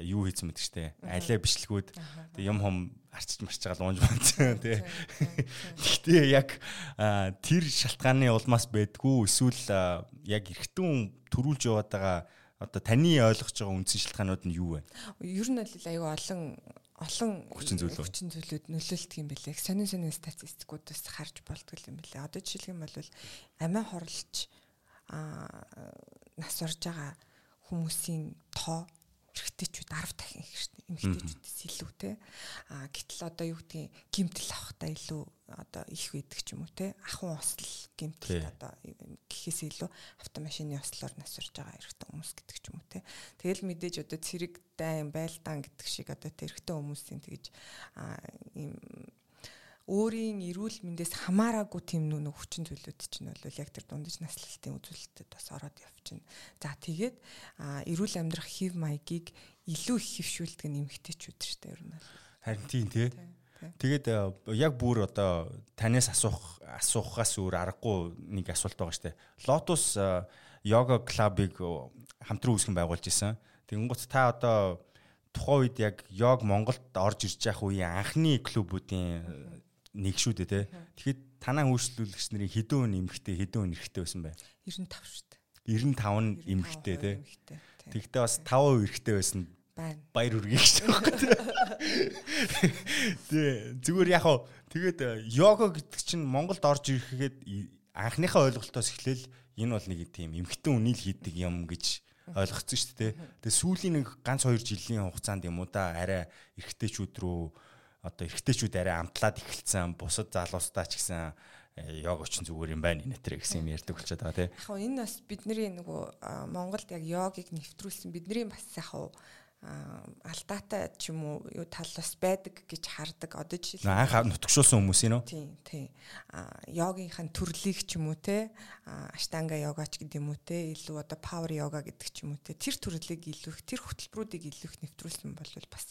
юу хийсэн мэт штэ. Алиа бичлэгүүд юм хум арчиж марч байгаа л уунж бонцсон тий. Гэхдээ яг тэр шалтгааны улмаас байдгүй эсвэл яг эрэгтэй хүн төрүүлж яваад байгаа одоо таны ойлгож байгаа үндсэн шалтгаанууд нь юу вэ? Ер нь бол аюу олон олон хүчин зүйлүүд хүчин зүйлүүд нөлөөлдөг юм билээ. Сонин сонин статистикуудаас харж болдгоо юм билээ. Одоо жишээлх юм бол амиа хорлолж а нас орж байгаа хүмүүсийн тоо эрэгтэйчүүд 10 дахин их шүү дээ. Эмэгтэйчүүдээс илүү те. А гэтэл одоо юу гэдгийг гимтэл авахтаа илүү одоо их байдаг ч юм уу те. Ахын осол гимтэл одоо гэхээс илүү автомашины ослоор насурж байгаа эрэгтэй хүмүүс гэдэг ч юм уу те. Тэгэл мэдээж одоо цэрэг дайн байлдаан гэдэг шиг одоо тэр эрэгтэй хүмүүсийн тэгж а ийм өөрийн эрүүл мэндээс хамаараагүй тийм нүг хүчин зүйлүүд чинь бол яг тэр дундаж наслалтын үзүүлэлтэд бас ороод явчихна. За тэгээд эрүүл амьдрах хев маягийг илүү их хөвшүүлдэг нь эмгтээчүүд шүү дээ ер нь. Харин тийм тий. Тэгээд яг бүр одоо танаас асуух асуухаас өөр аргагүй нэг асуулт байгаа шүү дээ. Lotus йога клубыг хамтран үүсгэн байгуулж исэн. Тэгэнгუთ та одоо тухайн үед яг йог Монголд орж ирж явах үеийн анхны клубүүдийн нэг шүү дээ тий. Тэгэхэд танаа үйлчлүүлэгч нарын хэдэн хүн эмэгтэй хэдэн хүн эрэгтэй байсан бэ? 95 шүү дээ. 95 нь эмэгтэй тий. Тэгэхдээ бас 5% эрэгтэй байсан байна. Баяр үргийг шүү дээ. Тэ зүгээр яг хаа тэгээд йога гэдэг чинь Монголд орж ирэхэд анхныхаа ойлголтоос эхлээл энэ бол нэг тийм эмэгтэй үнийл хийдэг юм гэж ойлгоцсон шүү дээ. Тэгээ сүүлийн нэг ганц 2 жилийн хугацаанд юм уу да арай эрэгтэйчүүд рүү одоо эрэгтэйчүүд арай амтлаад эхэлсэн бусад залуустаа ч гэсэн йог очин зүгээр юм байна нэтэр гэсэн юм ярьдаг болчиход байгаа тийм. Яг энэ бас бидний нөгөө Монголд яг йогыг нэвтрүүлсэн бидний бас яг алдаатай ч юм уу юу тал бас байдаг гэж хардаг. Одоо жишээл анх нутгшуулсан хүмүүс юм уу? Тийм, тийм. Йогийнхын төрлийг ч юм уу те аштанга йогач гэдэг юм уу те илүү одоо power yoga гэдэг ч юм уу те тэр төрлийг илүү их тэр хөтөлбөрүүдийг илүү их нэвтрүүлсэн бол бас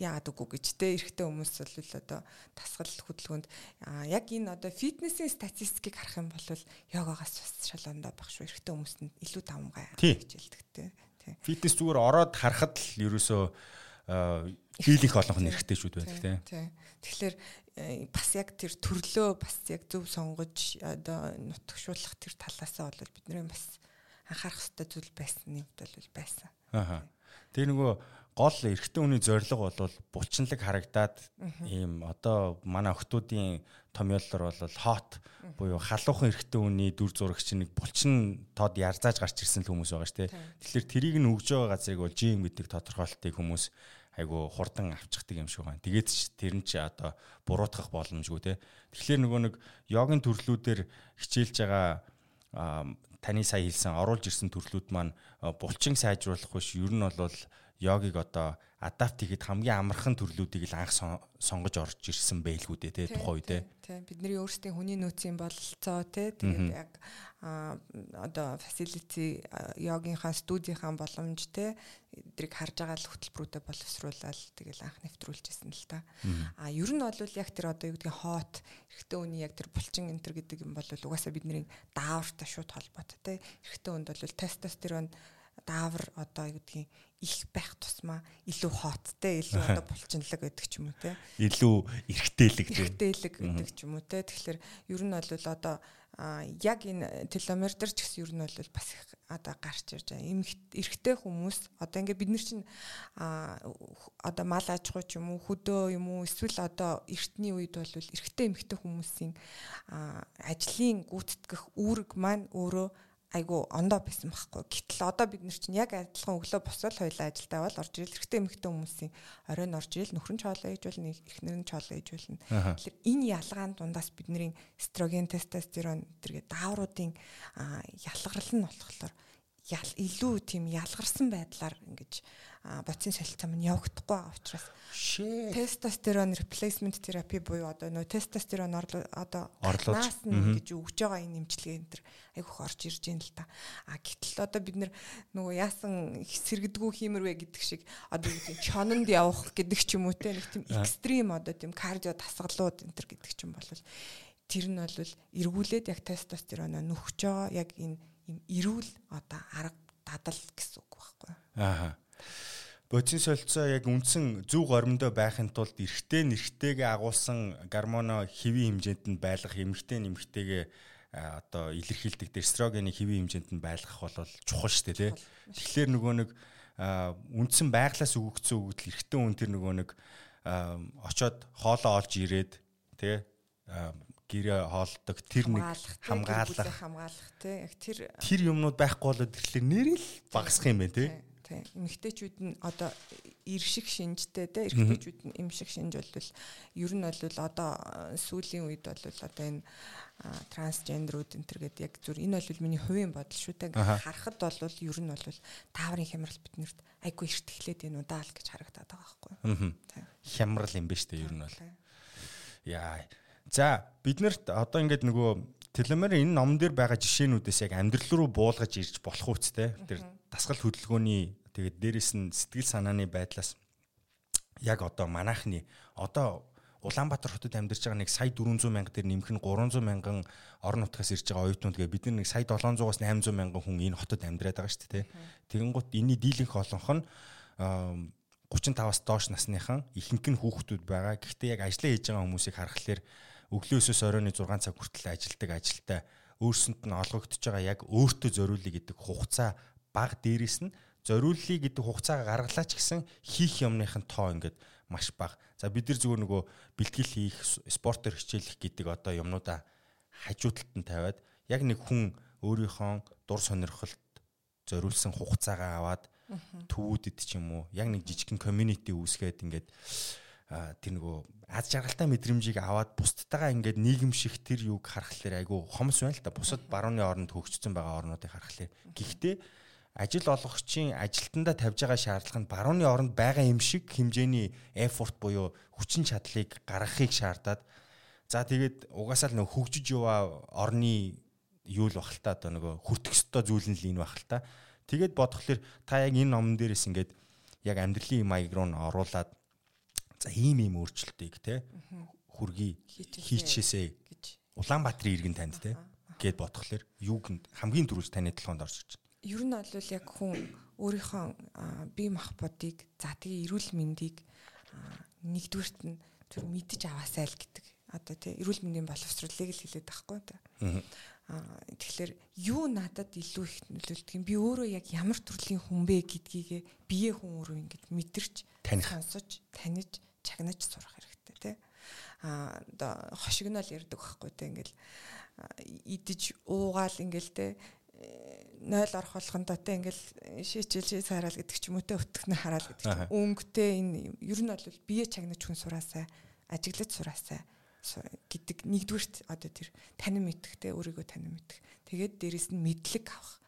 яагаад үгүй гэж те. Эрэгтэй хүмүүс бол одоо тасгал хөдөлгөөнд яг энэ одоо фитнесийн статистикийг харах юм бол йогагаас бас шалгандаа баг шүү эрэгтэй хүмүүст нь илүү давмгай гэж хэлдэг те. Фитнес зүгээр ороод харахад л ерөөсөө хийлих олонх нь эрэгтэйчүүд байдаг те. тэгэхээр э, бас яг тэр төрлөө бас яг зөв сонгож одоо нутгшуулах тэр талаасаа бол бидний бас анхаарах хэрэгтэй зүйл байсан юм бол байсан. Аа. Тэр нөгөө гол эрэгтэй хүний зорилго бол булчинлаг харагдаад ийм одоо манай охтуудын томьёоллоор бол хот буюу халуухан эрэгтэй хүний дүр зурагч нэг булчин тод ярзааж гарч ирсэн л хүмүүс байгаа шүү дээ. Тэгэхээр тэрийг нь өгж байгаа газрыг бол жим гэдэг тодорхойлтыг хүмүүс айгу хурдан авчихдаг юм шиг байна. Тэгээд ч тэр нь ч одоо буруутгах боломжгүй те. Тэгэхээр нөгөө нэг йогийн төрлүүдээр хичээлж байгаа таны сая хэлсэн оруулж ирсэн төрлүүд маань булчин сайжруулах биш ер нь бол йогиг одоо адапт хийхэд хамгийн амархан төрлүүдийг л анх сонгож орж ирсэн байлгүй дээ тий тухайн үедээ. Тий бидний өөрсдийн хүний нөөцийн бололцоо тий тэгээд яг одоо facility йогийнхаа студийнхаа боломж тий эдрийг харж байгаа л хөтөлбөрүүдэд боловсруулаад тэгэл анх нэвтрүүлжсэн л та. А ер нь бол яг тэр одоо юу гэдгийг хоот эрэгтэй үний яг тэр булчин энтер гэдэг юм бол угаасаа бидний даавартай шууд холбоотой тий эрэгтэй үнд бол тестостерон даавар одоо юу гэдгийг их байх тусмаа илүү хооттой илүү одоо булчинлаг гэдэг ч юм уу те. Илүү эргтээлэг эргтээлэг гэдэг ч юм уу те. Тэгэхээр ер нь бол одоо яг энэ телометр ч гэсэн ер нь бол бас их одоо гарч ирж байгаа. Эрэгтэй хүмүүс одоо ингээ бид нар чинь одоо мал аж ахуй ч юм уу хөдөө юм уу эсвэл одоо эртний үед бол эрэгтэй эмэгтэй хүмүүсийн ажлын гүйтгэх үүрэг маань өөрөө айгу ондоо байсан байхгүй. Гэтэл одоо бид нар чинь яг адилхан өглөө босоод хоёлаа ажилдаа бол орж ирэл эрэгтэй эмэгтэй хүмүүсийн оройн орж ирэл нөхрөн чоолоо ээж болно, эхнэр нь чоолоо ээж болно. Тэгэхээр энэ ялгаан дундаас бидний эстроген, тестостерон зэрэг даавруудын ялгарл нь болохоор илүү тийм ялгарсан байдлаар ингэж бодисын солилцоо минь явагдахгүй байгаа учраас тестостерон replacement therapy буюу одоо нөө тестостерон одоо орлууч гэж өгж байгаа энэ эмчилгээ энэ төр айгүйх орж ирж байна л та. А гэтэл одоо бид нөгөө яасан сэргдгүү хиймэрвэ гэдэг шиг одоо тийм чононд явах гэдэг ч юм уу те нэг тийм экстрим одоо тийм кардио дасгалууд энэ төр гэдэг ч юм бол тэр нь бол эргүүлээд яг тестостероноо нөхөж байгаа яг энэ юм эрүүл одоо арга дадал гэсэн үг байхгүй. Аа. Бодис солилцоо яг үндсэн зөв горимдоо байхын тулд эрэгтэй нэрхтэйгээ агуулсан гормоно хэвийн хэмжээнд нь байлгах эмэгтэй нэмэгтэйгээ одоо илэрхийлдэг эстрогены хэвийн хэмжээнд нь байлгах бол чухал шүү дээ тий. Тэгэхээр нөгөө нэг үндсэн байглаас өгөгдсөн өгөгдөл эрэгтэй хүн тэр нөгөө нэг очоод хоолоо олж ирээд тий гэрээ хоолдог тэр нэг хамгаалах хамгаалах. тий яг тэр тэр юмнууд байхгүй болоод ирэхлээр нэрэл багасах юм байна тий тий. Эмэгтэйчүүд нь одоо ир шиг шинжтэй тий эрэгтэйчүүд нь эм шиг шинж бол ер нь бол одоо сүүлийн үед бол одоо энэ трансгендерүүд энэ төр гэдэг яг зүр энэ бол миний хувийн бодол шүү дээ харахад бол ер нь бол тааврын хямрал биднэрт айгүй эрт эхлээд энэ удаа л гэж харагдаад байгаа байхгүй хямрал юм ба штэ ер нь бол. Яа За биднэрт одоо ингээд нөгөө телемер энэ номон дээр байгаа жишээнүүдээс яг амьдрал руу буулгаж ирж болох үсттэй. Тэр дасгал хөдөлгөөний тэгээд дээрэс нь сэтгэл санааны байдлаас яг одоо манайхны одоо Улаанбаатар хотод амьдарч байгаа нэг сая 400 мянга дээр нэмэх нь 300 мянган орон нутгаас ирж байгаа оюутнууд гээ бид нэг сая 700-аас 800 мянган хүн энэ хотод амьдраад байгаа шүү дээ. Тэгэн гут энэний дийлэнх олонх нь 35-аас доош насныхан ихэнх нь хүүхдүүд байгаа. Гэхдээ яг ажиллаа хийж байгаа хүмүүсийг харахаар өглөөсөөс оройны 6 цаг хүртэл ажилдаг ажилтаа өөрсөнд нь олгогдож байгаа яг өөртөө зориулъя гэдэг хугацаа баг дээрэс нь зориулъя гэдэг хугацаагаа гаргалаач гэсэн хийх юмныхын тоо ингээд маш бага. За бид нар зүгээр нөгөө бэлтгэл хийх, спортоор хичээлэх гэдэг одоо юмнуудаа хажуудалд нь тавиад яг нэг хүн өөрийнхөө дур сонирхолд зориулсан хугацаагаа аваад төвүүдэд ч юм уу яг нэг жижигхэн community үүсгээд ингээд тэр нөгөө аз жаргалтай мэдрэмжийг аваад бусдтайгаа ингээд нийгэмших тэр юг харахаар айгүй хомс байна л да. Бусад барууны орнд хөгжсөн байгаа орнуудыг харахаар. Гэхдээ ажил олгогчийн ажилтнда тавьж байгаа шаардлага нь барууны оронд байгаа юм шиг хэмжээний effort буюу хүчин чадлыг гаргахыг шаардаад за тэгээд угаасаа л нөх хөгжиж яваа орны юу л бахал та одоо нөгөө хүртэх ёстой зүйл нь л энэ бахал та. Тэгээд бодхолоор та яг энэ номон дээрээс ингээд яг амьдралын маяг руу н оруулаад За ийм ийм өөрчлөлтийг те хүргий хийчихээсэ гэж Улаанбаатарын иргэн танд те гэд бодхолоор юуг хамгийн түрүүж таны толгойд орж ирж байна. Ер нь бол яг хүн өөрийнхөө бие махбодыг за тэгээ эрүүл мэндийг нэгдүгürt нь зүр мэдж аваасай л гэдэг. Одоо тий эрүүл мэндийн боловсролыг л хэлээд байхгүй та. Тэгэхээр юу надад илүү их нөлөөлдөг юм би өөрөө яг ямар төрлийн хүн бэ гэдгийгээ бие хүн өөрөө ингэж мэдэрч таних сонсож таних чагнаж сурах хэрэгтэй тий. А одоо хошигнол ярддаг байхгүй тий ингээл идэж уугаал ингээл тий 0 орох болгондоо те ингээл шийчил шийс хараал гэдэг ч юм уу те өтгнө хараал гэдэг ч өнгөтэй энэ ер нь бол бие чагнаж хүн сураасаа ажиглаж сураасаа гэдэг нэгдүгürt одоо тэр танин мэдхтэй өөрийгөө танин мэдэх. Тэгээд дээрэс нь мэдлэг авах.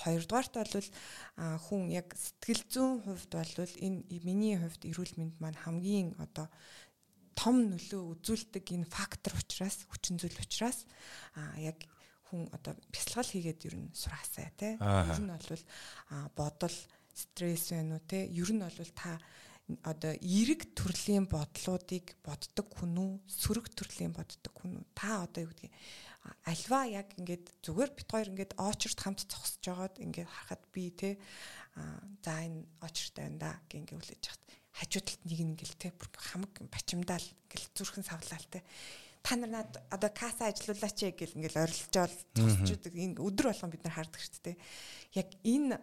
Хоёрдугаарт бол хүн яг сэтгэл зүйн хувьд бол энэ миний хувьд эрүүл мэнд маань хамгийн одоо том нөлөө үзүүлдэг энэ фактор учраас хүчин зүйл учраас а яг хүн одоо бясалгал хийгээд ер нь сураасай те. Ер нь бол бодол стресс байна уу те. Ер нь бол та одоо эрэг төрлийн бодлуудыг боддог хүн үү сөрөг төрлийн боддог хүн үү та одоо юу гэдгийг альва яг ингээд зүгээр бит хоёр ингээд очерт хамт зогсож байгаад ингээд харахад би те за энэ очертай байна да гин ингээд үлээж хат хажуудалд нэг нь ингээл те бүр хамаг бачимдаал ингээл зүрхэн савлаал те. Та нар над одоо каса ажиллуулаач гэл ингээл орилжоол тусчдаг энэ өдөр болгон бид нар хардаг шүү дээ. Яг энэ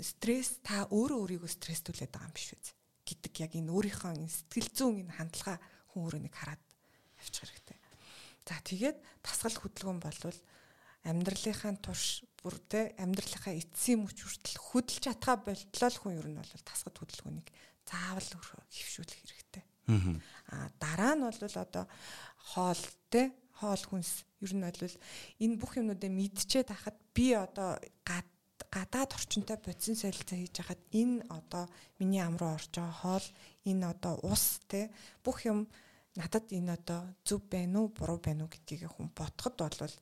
стресс та өөрөө өөрийгөө стресстүүлээд байгаа юм биш үү? Гэдэг яг энэ өөрийнхөө сэтгэл зүйн энэ хандлага хүн өөрөө нэг хараад авчих хэрэгтэй За тэгээд тасгал хөдөлгөөн болвол амьдралынхаа турш бүр те амьдралынхаа эцсийн мөч хүртэл хөдөлж чадхаа болтлоо хүн ер нь бол тасгад хөдөлгөөнийг заавал хөвшүүлэх хэрэгтэй. Аа дараа нь бол одоо хоол те хоол хүнс ер нь бол энэ бүх юмнуудыг мэдчихэд хахад би одоо гадаад орчинтой бодсон солилцоо хийж хахад энэ одоо миний ам руу орж байгаа хоол энэ одоо ус те бүх юм надад энэ одоо зөв байна уу буруу байна уу гэдгийг хүн бодоход бол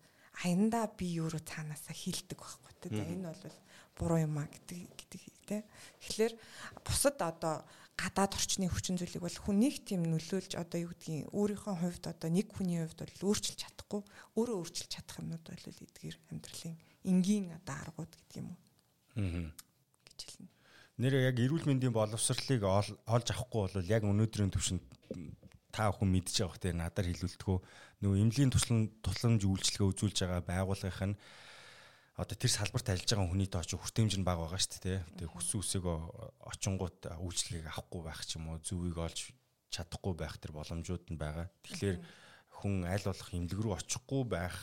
аяндаа би өөрөө цаанаасаа хилдэг байхгүй тэ энэ бол буруу юм а гэдэг гэдэг тэ тэгэхээр бусад одоо гадаад орчны хүчин зүйлийг бол хүн нэг тийм нөлөөлж одоо юу гэдгийг өөрийнхөө хувьд одоо нэг хүний хувьд бол өөрчилж чадахгүй өөрөө өөрчилж чадах юмнууд бол эдгээр амьдралын энгийн одоо аргууд гэдэг юм уу? Аа гэж хэлнэ. Нэр яг эрүүл мэндийн боловсролыг олж авахгүй бол яг өнөөдрийн төвшөнд та хүн мэдж байгаа хөтэй надаар хэлүүлдэггүй нөгөө эмнэлгийн туслан тусламж үйлчлэгээ үзүүлж байгаа байгууллагын нь одоо тэр салбарт ажиллаж байгаа хүний тоо ч хүртээмж нь бага байгаа шүү дээ тий. Хүссэн үсээгөө очингууд үйлчлэгийг авахгүй байх ч юм уу зүвийг олж чадахгүй байх тэр боломжууд нь байгаа. Тэгэхээр хүн аль болох эмнэлэг рүү очихгүй байх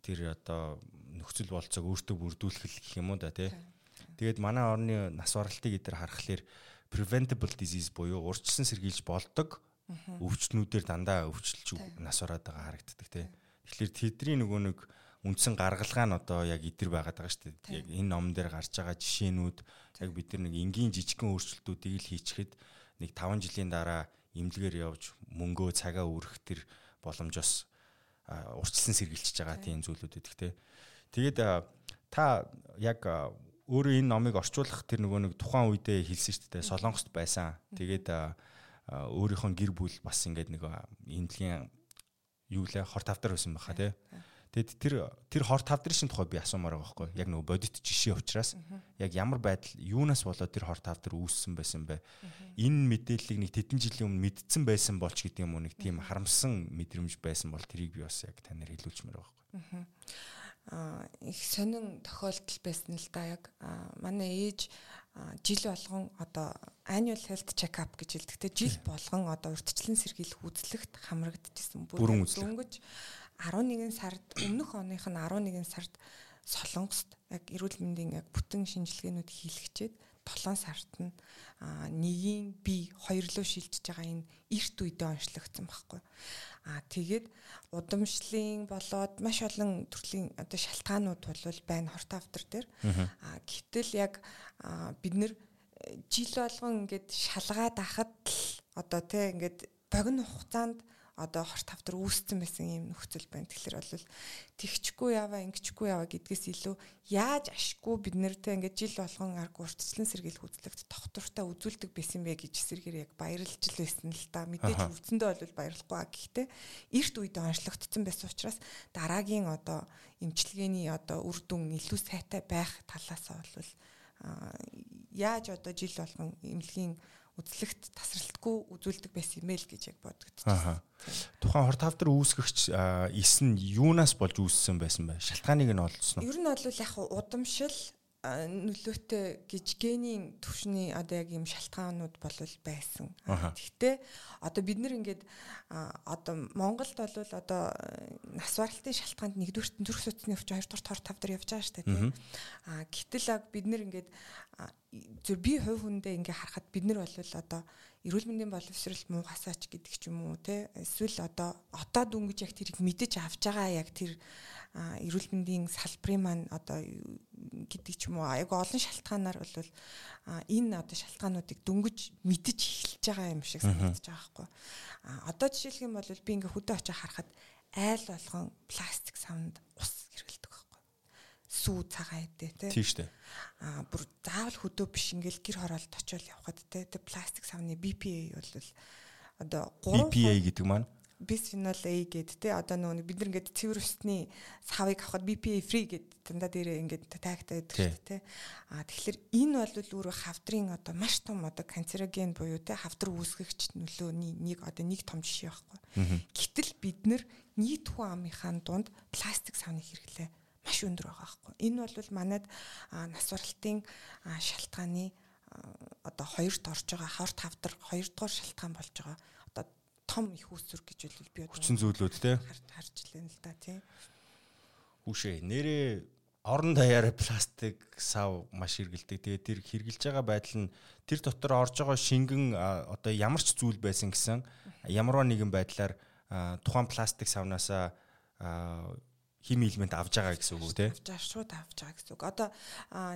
тэр одоо нөхцөл болцоог өөртөө бүрдүүлэх гэх юм уу да тий. Тэгээд манай орны нас баралтыг эдгээр харахаар preventable disease буюу урьдчилан сэргийлж болдог өвчтнүүдээр дандаа өвчлж нас ороод байгаа харагддаг тий. Тэгэхээр тэдний нөгөө нэг үндсэн гаргалгаа нь одоо яг идэр байгаад байгаа шүү дээ. Яг энэ ном дээр гарч байгаа жишээнүүд яг бид нар нэг энгийн жижигхэн өөрчлөлтүүдийг л хийчихэд нэг 5 жилийн дараа имлэгээр явж мөнгөө цагаа өрөх тэр боломжоос урьдчилан сэргийлчихэж байгаа тийм зүйлүүд өгдөг те. Тэгээд та яг өөрөө энэ номыг орчуулах тэр нөгөө нэг тухайн үедээ хэлсэн шүү дээ. Солонгост байсан. Тэгээд өөрийнхөө гэр бүл бас ингээд нэг эмнэлгийн юу лээ хор тавдар байсан баха тий. Тэгэд тэр тэр хор тавдрын шин тухай би асуумаар байгаа байхгүй яг нөгөө бодит жишээ учраас яг ямар байдал юунаас болоод тэр хор тавдар үүссэн байсан бэ? Энэ мэдээллийг нэг тэдэн жилийн өмнө мэдсэн байсан болч гэдэг юм уу нэг тийм харамсан мэдрэмж байсан бол тэрийг би бас яг танаар хэлүүлчмээр байгаа байхгүй. Аа их сонин тохиолдол байсан л да яг манай ээж жил болгон одоо annual health check up гэж хэлдэг те жил болгон одоо урьдчилан сэргийлэх үзлэгт хамрагдчихсан бүрэн дөнгөж 11 сард өмнөх оных нь 11 сард Солонгост яг эрүүл мэндийн яг бүтэн шинжилгээнүүд хийлгчээд 7 сард нь нэгийн би хоёрлоо шилжиж байгаа энэ эрт үедээ онцлогдсон байхгүй. Аа тэгээд удамшлын болоод маш олон төрлийн одоо шалтгаанууд бол байна хорт автор дээр. Аа гэтэл яг бид нэр жил болгон ингээд шалгаад ахад л одоо тий ингээд богино хугацаанд одоо хорт тавтар үүссэн байсан юм нөхцөл байна. Тэгэхээр бол тэгчгүй яваа, ингэчгүй яваа гэдгээс илүү яаж ашиггүй бид нэртэй ингээд жил болгон арга урьдчилан сэргийлэх үзлэгт тогтвортой үзүүлдэг байсан бэ гэж эсэргээр яг баярлж л байсан л да. Мэдээж үлдсэндээ бол баярлахгүй а гэхдээ эрт үед онцлогдсон байсан учраас дараагийн одоо эмчилгээний одоо үр дүн илүү сайтай байх талаасаа бол яаж одоо жил болгон эмнэлгийн үзлэгт тасралтгүй үзүүлдэг байсан юм ээ л гэж яг бодогдсон. Тухайн хорт тавдар үүсгэгч эс нь юунаас болж үүссэн байсан бэ? Шалтгааныг нь олдсон уу? Ер нь бол яг удамшил нөлөөтэй гэж генийн төвшний одоо яг юм шалтгаанууд болол байсан. Гэхдээ одоо бид нэр ингээд одоо Монголд бол одоо нас баралтын шалтгаанд нэгдүгürt зүрх судасны өвч хоёрдугаар тор тавдар явж байгаа шүү дээ. А гэтэл бид нэр ингээд зөв би хувь хүндээ ингээ харахад бид нар бол одоо эрүүл мэндийн боловсрол муугасаач гэдэг ч юм уу те эсвэл одоо одоо дүнгиж яг тэрийг мэдэж авч байгаа яг тэр эрүүл мэндийн салбарын маань одоо гэдэг ч юм уу айгу олон шалтгаанаар бол энэ одоо шалтгаануудыг дөнгөж мэдэж эхэлж байгаа юм шиг санагдаж байгаа байхгүй. Одоо жишээлх юм бол би ингээ хөдөө очиж харахад айл болгон пластик савнд ус байхгүй. Сүү цагаан эдээ тий. Тийм шүү дээ. А бүр заавал хөдөө биш ингээл гэр хороолт очиод явхад тий. Тэ пластик савны BPA бол одоо 3 BPA гэдэг маань bisphenol A гэд те одоо нөгөө бид нар ингээд цэвэр усны савыг авахад BPA free гэд дандаа дээрээ ингээд тагтай байдаг шүү дээ те а тэгэхээр энэ бол өөрөө хавдрын одоо маш том одоо канцероген буюу те хавдар үүсгэгч нөлөөний нэг одоо нэг том жишээ байхгүй гэтэл бид нар нийт хүн амынхаа дунд пластик савны хэрэглээ маш өндөр байгаа байхгүй энэ бол манад нас баралтын шалтгааны одоо хоёрт орж байгаа хорт хавдар хоёрдугаар шалтгаан болж байгаа том их үүсвэр гэж бол би одоо хүчин зүйлүүд те харж илэн л да тий. Хүүшээ нэрээ орон даяараа пластик сав маш хэргэлдэг. Тэгээ тэр хэрглэж байгаа байдал нь тэр дотор орж байгаа шингэн одоо ямар ч зүйл байсан гэсэн ямарваа нэгэн байдлаар тухайн пластик савнаасаа хими элемент авж байгаа гэсэн үг үү те? Авч шууд авж байгаа гэсэн үг. Одоо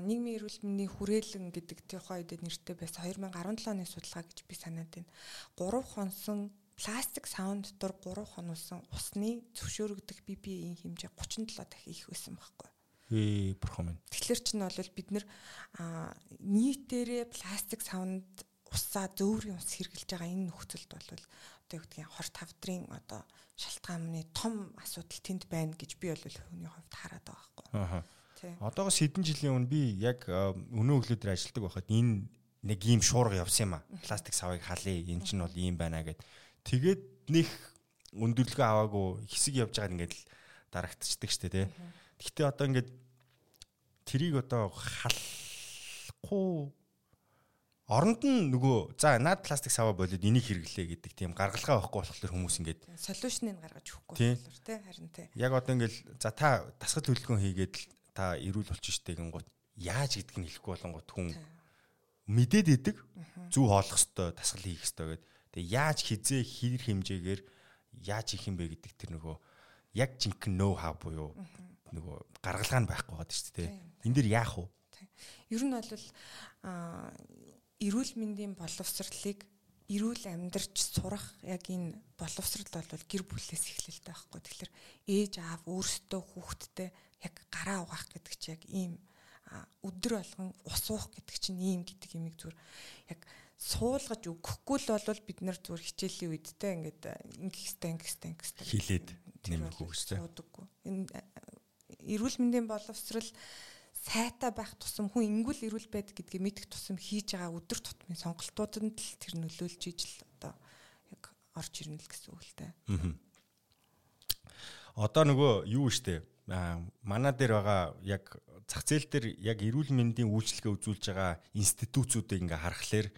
нийгмийн эрүүл мэндийн хүрээлэн гэдэг тухайн үед нэртэй байсан 2017 оны судалгаа гэж би санаад байна. 3 хонсон пластик саунд дотор 3 хонуулсан усны зөвшөөрөгдөх BPA-ийн хэмжээ 37 дахин их байсан байхгүй. Ээ бурхан минь. Тэгэхээр чинь бол бид нэр нийтээрээ пластик саунд усаа зөөврийн ус хэрглэж байгаа энэ нөхцөлд бол одоо юу гэдгийг хорт хавдрын одоо шалтгааны том асуудал тэнд байна гэж би бол хүний хувьд хараад байгаа байхгүй. Аа. Одоогоос хэдэн жилийн өмнө би яг өнөө өглөөдөр ажилладаг байхад энэ нэг ийм шуурга явсан юм а. Пластик савыг халъя. Энэ чинь бол ийм байна гэд Тэгээд нэх өндөрлөгөө аваагүй хэсэг явж байгаад ингээд л дарагдчихдаг штэ тий. Гэхдээ одоо ингээд трийг одоо халахгүй оронд нь нөгөө за наад пластик саваа болоод энийг хэрэглэе гэдэг тийм гаргалгаа байхгүй болохоор хүмүүс ингээд солиушныг гаргаж өгөхгүй болохоор тий харин тий. Яг одоо ингээд за та дасгал төлөвлөгөө хийгээд л та эрүүл болчих штэ гингут яаж гэдг нь хэлэхгүй болонгот хүн мэдээд идэг зүг хоолох хэвээр дасгал хийх хэвээр гэдэг Тэгээ яаж хизээ хэр хэмжээгээр яаж хийх юм бэ гэдэг тэр нөгөө яг жинхэнэ ноу хав буюу нөгөө гаргалгаа нь байхгүй байдаг шүү дээ. Энд дэр яах вэ? Ер нь бол а эрүүл мэндийн боловсролыг эрүүл амьдарч сурах яг энэ боловсрал бол гэр бүлээс эхлэлтэй байхгүй. Тэгэхээр ээж аав өөрсдөө хүүхдтэй яг гараа угаах гэдэг чи яг ийм өдөр болгон ус уух гэдэг чинь ийм гэдэг юмыг зүгээр яг суулгаж өгөхгүй л бол бид нар зүгээр хичээлийн үед те ингээд ингэх хэвээр ингэх хэвээр ингэх хэвээр хилээд суудаггүй. Энэ эрүүл мэндийн боловсрал сайтай байх тусам хүн ингүүл эрүүл байд гэдгийг мэдэх тусам хийж байгаа өдөр тутмын сонголтуудад л тэр нөлөөлж ижил одоо яг орж ирнэ л гэсэн үг л дээ. Одоо нөгөө юу штэ манай дээр байгаа яг зах зээл дээр яг эрүүл мэндийн үйлчлэгээ үзүүлж байгаа институтуудыг ингээ харахаар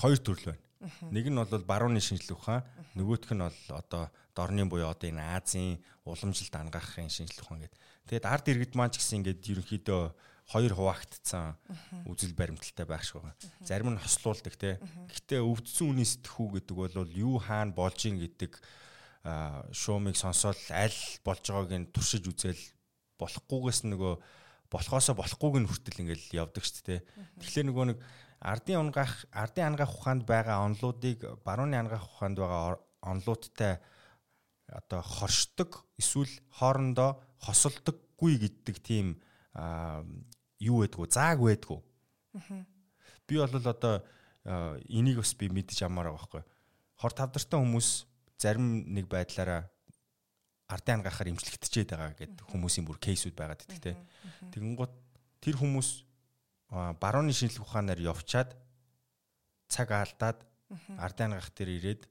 хоёр төрөл байна. Нэг нь бол барууны шинжилгээ ухаан, нөгөөх нь бол одоо дорны буюу одоо энэ Азийн уламжилт ангаахын шинжилгээ ухаан гэдэг. Тэгээд ард иргэд маань ч гэсэн ингээд ерөнхийдөө хоёр хуваагдсан үзэл баримталтай байх шиг байгаа. Зарим нь хослуулдаг те. Гэхдээ өвдсөн үний сэтгхүү гэдэг бол юу хаана болж ин гэдэг шуумыг сонсоод аль болж байгааг нь туршиж үзэл болохгүйгээс нөгөө болохоосоо болохгүйг нь хүртэл ингээл явдаг шүү дээ. Тэгэхээр нөгөө нэг ардын унгаах ардын ангаах ухаанд байгаа онлуудыг барууны ангаах ухаанд байгаа онлуудтай одоо хоршдог эсвэл хоорондоо хосолдоггүй гэдэг тийм юу байдгүй зааг байдгүй. Би бол одоо энийг бас би мэдэж амаар байгаа байхгүй. Хор тавдартай хүмүүс зарим нэг байдлаараа ардын ангаахаар имжлэгдчихэд байгаа гэдэг хүмүүсийн бүр кейсүүд байгаад идэх те. Тэгэнгუთ тэр хүмүүс барууны шинжилгээ ухаанаар явчаад цаг алдаад ардын гах дээр ирээд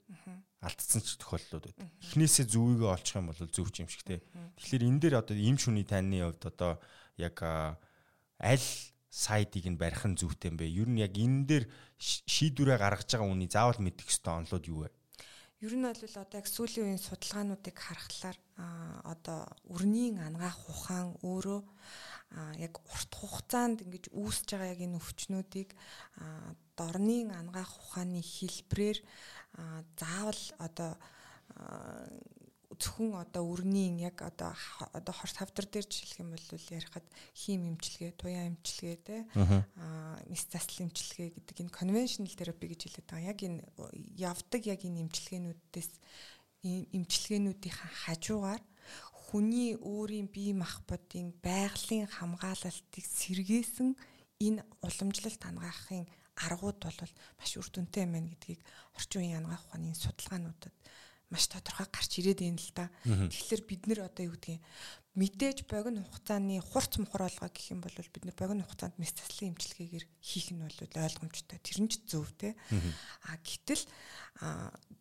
алдсан ч тохиолдлууд байдаг. Эхнээсээ зүвийгээ олчих юм бол зөв ч юм шиг те. Тэгэхээр энэ дээр одоо им шүний таны хувьд одоо яг аль сайдыг нь барих нь зүйтэй юм бэ? Ер нь яг энэ дээр шийдвэрээ гаргаж байгаа үний заавал мэдэх ёстой онлоод юу вэ? Ер нь бол одоо яг сүүлийн үеийн судалгаануудыг харахаар одоо өрнийн ангаах ухаан өөрөө яг урт хугацаанд ингэж үүсэж байгаа яг энэ өвчнүүдийг дорны ангаах ухааны хэлбрээр заавал одоо зөвхөн одоо өрнийн яг одоо одоо хорт хавдар дээр жишээлх юм бол ярихад хим эмчилгээ, туяа эмчилгээ те аа мис засал эмчилгээ гэдэг энэ конвеншнл терапи гэж хэлээд байгаа. Яг энэ явдаг яг энэ эмчилгээнүүдээс эмчилгээнүүдийн хажуугаар хүний өөрийн бие махбодын байгалийн хамгаалалтыг сэргээсэн энэ уламжлалт хангахын аргууд бол маш үр дүнтэй байна гэдгийг орчин үеийн ангаах ухааны судалгаануудад маш тодорхой гарч ирээд байна л да. Тэгэхээр бид нэр одоо юу гэдгийг мэдээж богино хугацааны хурц мухар олгоо гэх юм бол бид нэр богино хугацаанд мэс заслын эмчилгээгээр хийх нь бол ойлгомжтой. Тэр нь ч зөв те. А гэтэл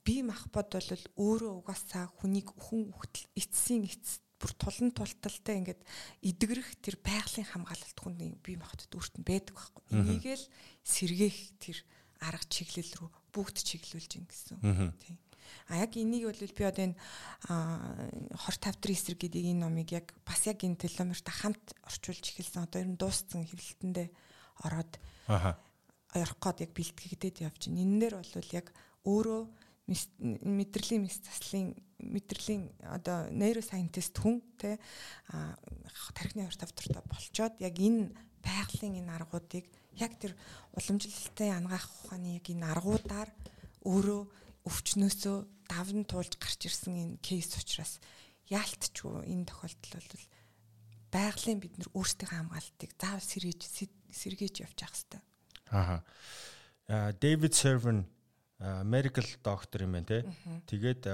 бие махбод бол өөрөө угаасаа хүнийг хүн үхтэл эцсийн эц бүр тулан тулталтай ингээд идэгрэх тэр байгалийн хамгаалалт хүний бие махбодд өөрт нь байдаг байхгүй. Энийг л сэргээх тэр арга чиглэл рүү бүгд чиглүүлж ин гэсэн. Тийм. А яг энийг бол би одоо энэ хор тавтрын эсрэг гэдэг энэ номыг яг бас яг энэ теломерт хамт орчуулж эхэлсэн. Одоо ер нь дууссан хэвлэлтэндээ ороод ярих гээд яг бэлтгэгдээд явж байна. Энэ дээр бол яг өөрөө мэдрэлийн мэс заслын мэдрэлийн одоо нейросайентист хүн те тархины хор тавтртай болчоод яг энэ байгалийн энэ аргуудыг яг тэр уламжлалтай ангаах ухааны яг энэ аргуудаар өөрөө өвчнөөсөө давн туулж гарч ирсэн энэ кейс учраас яалтчгүй энэ тохиолдол бол байгалийн бид нар өөрсдийнхөө хамгаалтыг заавал сэргээж сэргээж явж явах хэрэгтэй. Аа. Дэвид Сервен medical doctor юм байна те. Тэгээд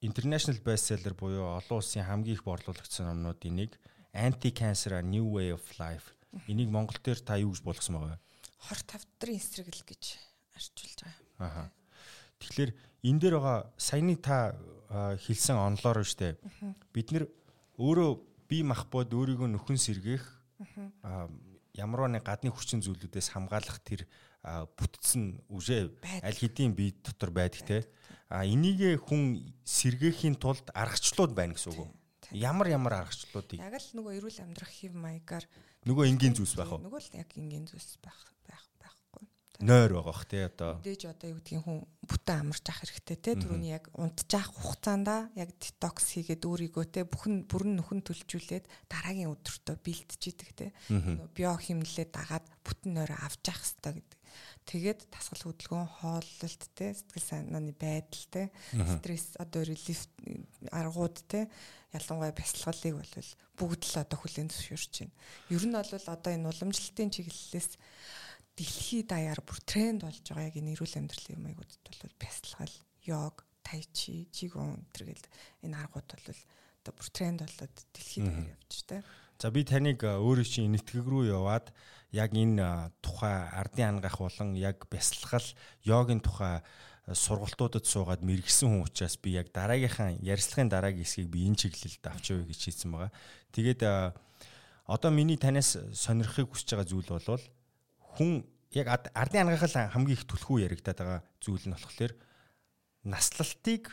international bestseller буюу олон улсын хамгийн их борлуулагдсан номнуудын нэг Anti Cancer a New Way of Life. Энийг монгол дээр та юу гэж болгосон байгаа вэ? Хор тавдрын эсрэгэл гэж арчилж байгаа. Аа. Тэгэхээр энэ дээр байгаа саяны та хэлсэн онлоор штэ. Бид нэр өөрөө бие махбод өөрийгөө нөхөн сэргээх ямар нэг гадны хүчин зүйлүүдээс хамгаалах тэр бүтцэн үжээ аль хэдийн бие дотор байдаг те. А энийг хүн сэргээхийн тулд аргачлууд байна гэсэн үг үү? Ямар ямар аргачлуудыг? Яг л нөгөө эрүүл амьдрах хэв маягаар нөгөө энгийн зүйлс байх уу? Нөгөө л яг энгийн зүйлс байх байх нойр байгаа бах тий одоо. Дээж одоо юу гэдгийг хүн бүтэн амарч ах хэрэгтэй тий түрүүний яг унтчих хугацаанда яг детокс хийгээд өөрийгөө тий бүхэн бүрэн нөхөн төлжүүлээд дараагийн өдөртөө бэлтжидэг тий био химнэлээ дагаад бүтэн нойр авч явах хэрэгтэй гэдэг. Тэгээд тасгал хөдөлгөөн хооллолт тий сэтгэл санааны байдал тий стресс одоо релиф аргууд тий ялангуяа бясалгалыг бол бүгд л одоо хүлээн зөвшөөрч байна. Ер нь бол одоо энэ уламжлалтын чиглэлээс дэлхийд даяар бүр тренд болж байгаа яг энэ эрүүл амьдралын маягуудад бол бясалгал, йог, тайчи, жигун тэргээл энэ аргууд бол одоо бүр тренд болоод дэлхийд даяар явж штэ. За би таныг өөрөө чинь нэтгэг рүү яваад яг энэ тухай ардын ангаах болон яг бясалгал, йогийн тухай сургалтуудад суугаад мэрэгсэн хүн учраас би яг дараагийнхаа ярилцлагын дараагийн хэсгийг би энэ чиглэлд авч явъя гэж хэлсэн байгаа. Тэгээд одоо миний танаас сонирхохыг хүсэж байгаа зүйл бол хүн яг ардын ангаахал хамгийн их түлхүү яригадаад байгаа зүйл нь болохоор наслалтыг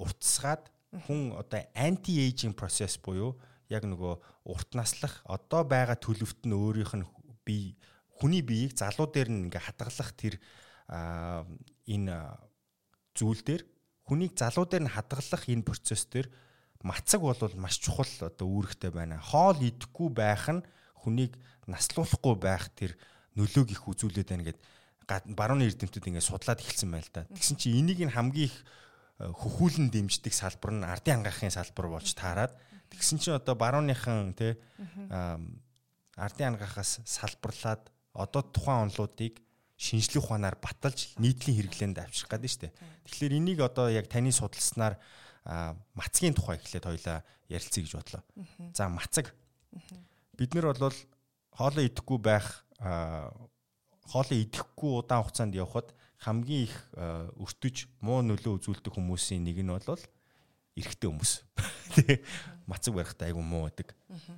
уртсгаад хүн одоо анти эйжинг процесс буюу яг нөгөө урт наслах одоо байгаа төлөвт нь өөрийнх нь бие хүний биеийг залуу дээр нь ингээ хадгалах тэр энэ зүйл дээр хүнийг залуу дээр нь хадгалах энэ процесс дээр мацаг бол маш чухал одоо үүрэгтэй байна. Хоол идэхгүй байх нь хүнийг наслуулахгүй байх тэр нөлөөг их үзүүлээд байна гэд барууны эрдэмтүүд ингээд судлаад эхэлсэн байл та. Тэгсэн чи энийг нь хамгийн их э, хөхүүлэн дэмждэг салбар нь ардын ангаахын салбар болж таарад. Тэгсэн чи одоо барууныхан те ардын ангаахаас салбарлаад одоо тухайн онлуудыг шинжлэх ухаанаар баталж нийтлийн хэрэглээнд авчрах гэдэг нь шүү дээ. Тэгэхээр энийг одоо яг таны судалснаар мацгийн тухай эхлээд хоёлаа ярилцъя гэж бодлоо. За мацаг. Бид нар бол хоолоо идэхгүй байх хоолоо идэхгүй удаан хугацаанд явхад хамгийн их өртөж муу нөлөө үзүүлдэг хүмүүсийн нэг нь бол эрэгтэй хүмүүс. [laughs] Тэ мацаг барихтаа айгу муу байдаг.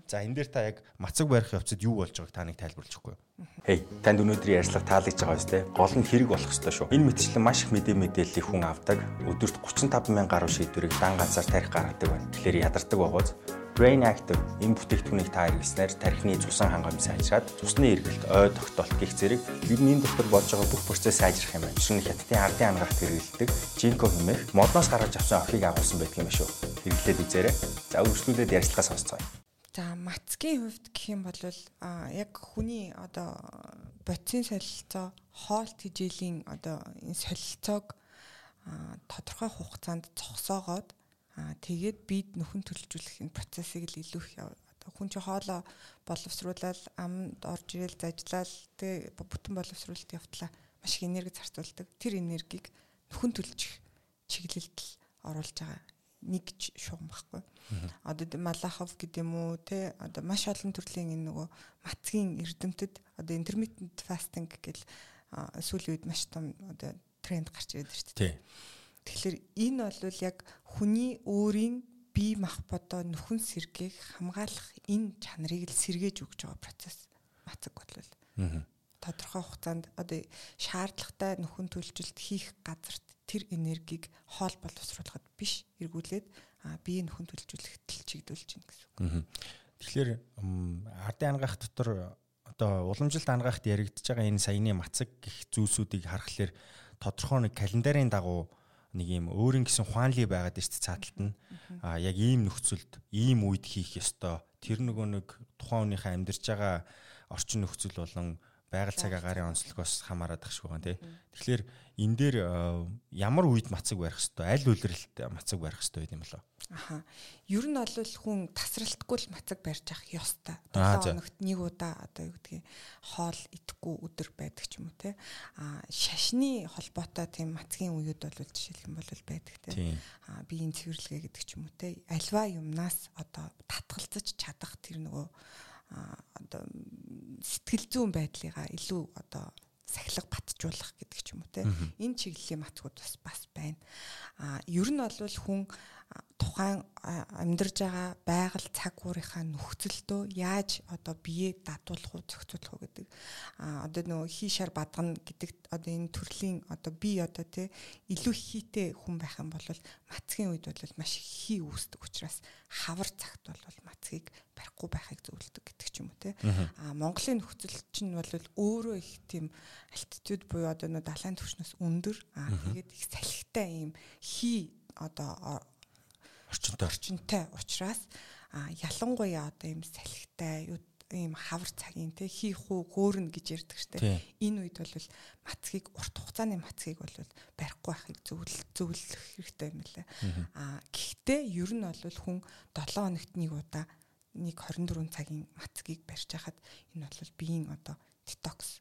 За энэ дээр та яг мацаг барих явцад юу болж байгааг та нэг тайлбарлаж өгөхгүй юу? Хей, танд өнөөдрийн ярьцлага таалагдж байгаа биз дээ. Гол нь хэрэг болох ёстой шүү. Энэ мэтчлэн маш их мэдээ мэдээллийг хүн авдаг. Өдөрт 35 мянган гаруй шийдвэрийг дан ганцаар тарих гаргадаг байна. Тэгэхээр ядардаг байгааз Brain Active энэ бүтээгдэхүүнийг та хэрэглэснээр тархины цусан хангамж сайжраад цусны эргэлт, ой тогтоолт гих зэрэг ер нь энэ дотор болж байгаа бүх процесс сайжрах юм байна. Жишээ нь хятадын ардын ангаахт хэрэглэдэг Jinko хэмээх модноос гаргаж авсан охийг агуулсан байдаг юм шүү. Хэрэглээд үзээрэй. За үргэлжлүүлээд ярилцлага сонсцгоё. За мацгийн хувьд гэх юм бол а яг хүний одоо бодисын солилцоо хоолт хижээлийн одоо энэ солилцоог тодорхой хугацаанд зогсоогоод Аа тэгээд бид нөхөн төлжүүлэх энэ процессыг л илүү их одоо хүн чи хоолоо боловсруулаад амд орж ирэл зажлал тэгээ бүтэн боловсруулалт явтлаа маш их энерги зарцуулдаг. Тэр энергийг нөхөн төлчих чиглэлд л оруулж байгаа нэг шугам байхгүй. Одоо Малахов гэдэг юм уу те одоо маш олон төрлийн энэ нөгөө мацгийн эрдэмтэд одоо intermittent fasting гэл сүүлийн үед маш том одоо тренд гарч ирээд байна шүү дээ. Тэгэхээр энэ бол яг хүний өөрийн бие махбодоо нөхөн сэргээх хамгаалах энэ чанарыг л сэргээж өгч байгаа процесс мацаг бодлол. Тодорхой хугацаанд одоо шаардлагатай нөхөн төлжилт хийх газарт тэр энергийг хоол боловсруулахад биш эргүүлээд бие нөхөн төлжүүлэхэд л чигдүүлж гин гэсэн үг. Тэгэхээр ардын ангаах дотор одоо уламжилт ангаахт яригдж байгаа энэ саяны мацаг гих зүйлсүүдийг харахаар тодорхой нэг календарын дагуу нэг юм өөрийн гэсэн хуанли байгаад шүү дээ цааталт нь. А яг ийм нөхцөлд ийм үед хийх ёстой. Тэр нөгөө нэг тухайн хүнийхээ амьдарч байгаа орчин нөхцөл болон байгаль цаг агарын онцлогоос хамаарат ах шиг байгаа тийм. Тэгэхээр энэ дээр ямар үед мацаг барих хэвээр аль үлрэлт мацаг барих хэвээр юм болоо. Аха. Ер нь бол хүн тасралтгүй л мацаг барьж авах ёстой. 7 хоногт нэг удаа одоо юу гэдгийг хоол идэхгүй өдөр байдаг ч юм уу те. А шашны холбоотой тийм мацгийн үеуд бол жишээлх юм бол байдаг те. А биеийн цэвэрлэгээ гэдэг ч юм уу те. Альва юмнаас одоо татгалзаж чадах тэр нөгөө одоо сэтгэл зүйн байдлыгаа илүү одоо сахилга батжуулах гэдэг ч юм уу те энэ чиглэлийн матгууд бас бас байна. А ер нь бол хүн тухайн амьдарж байгаа байгаль цаг уурынхаа нөхцөлдөө яаж одоо бие дадуулах уу зохицуулах уу гэдэг. А одоо нөгөө хийшар бадгана гэдэг одоо энэ төрлийн одоо би одоо тий илүү хийтэй хүн байх юм бол мацгийн үед бол маш хий үүсдэг учраас хавар цагт бол мацгийг барихгүй байхыг зөвлөдөг гэдэг ч юм уу тий а Монголын нөхцөл чинь бол өөрөө их тийм альтитюд буюу одоо нөгөө далайн түвшнээс өндөр. А тэгээд их салхитай ийм хий одоо орчинтой орчинтой учраас ялангуяа одоо ийм салхитай ийм хавар цагийн те хийх уу хөөрнө гэж ярьдаг штэ энэ үед бол мацгийг урт хугацааны мацгийг бол барихгүй байхыг зөвлөх зөвлөх хэрэгтэй юм лээ а гэхдээ ер нь бол хүн 7 хоногт нэг удаа нэг 24 цагийн мацгийг барьж хахад энэ бол биеийн одоо детокс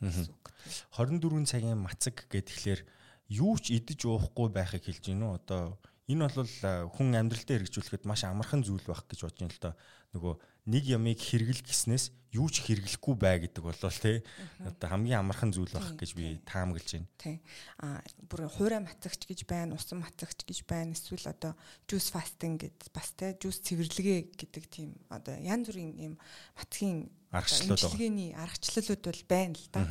24 цагийн мацаг гэхэлэр юу ч идэж уухгүй байхыг хэлж гинүү? Одоо энэ бол хүн амьдралтаа хэрэгжүүлэхэд маш амархан зүйл байх гэж бодож байна л да. Нөгөө нэг ямыг хэрэгэл гиснээс юу ч хэрэглэхгүй бай гэдэг болол тий. Одоо хамгийн амархан зүйл байх гэж би таамаглаж байна. Тий. А бүр хуурай мацагч гэж байна, усан мацагч гэж байна. Эсвэл одоо juice fasting гэд бас тий juice цэвэрлэгээ гэдэг тийм одоо янз бүрийн юм мацгийн аргачлалууд имчилгээний аргачлалууд бол байна л да.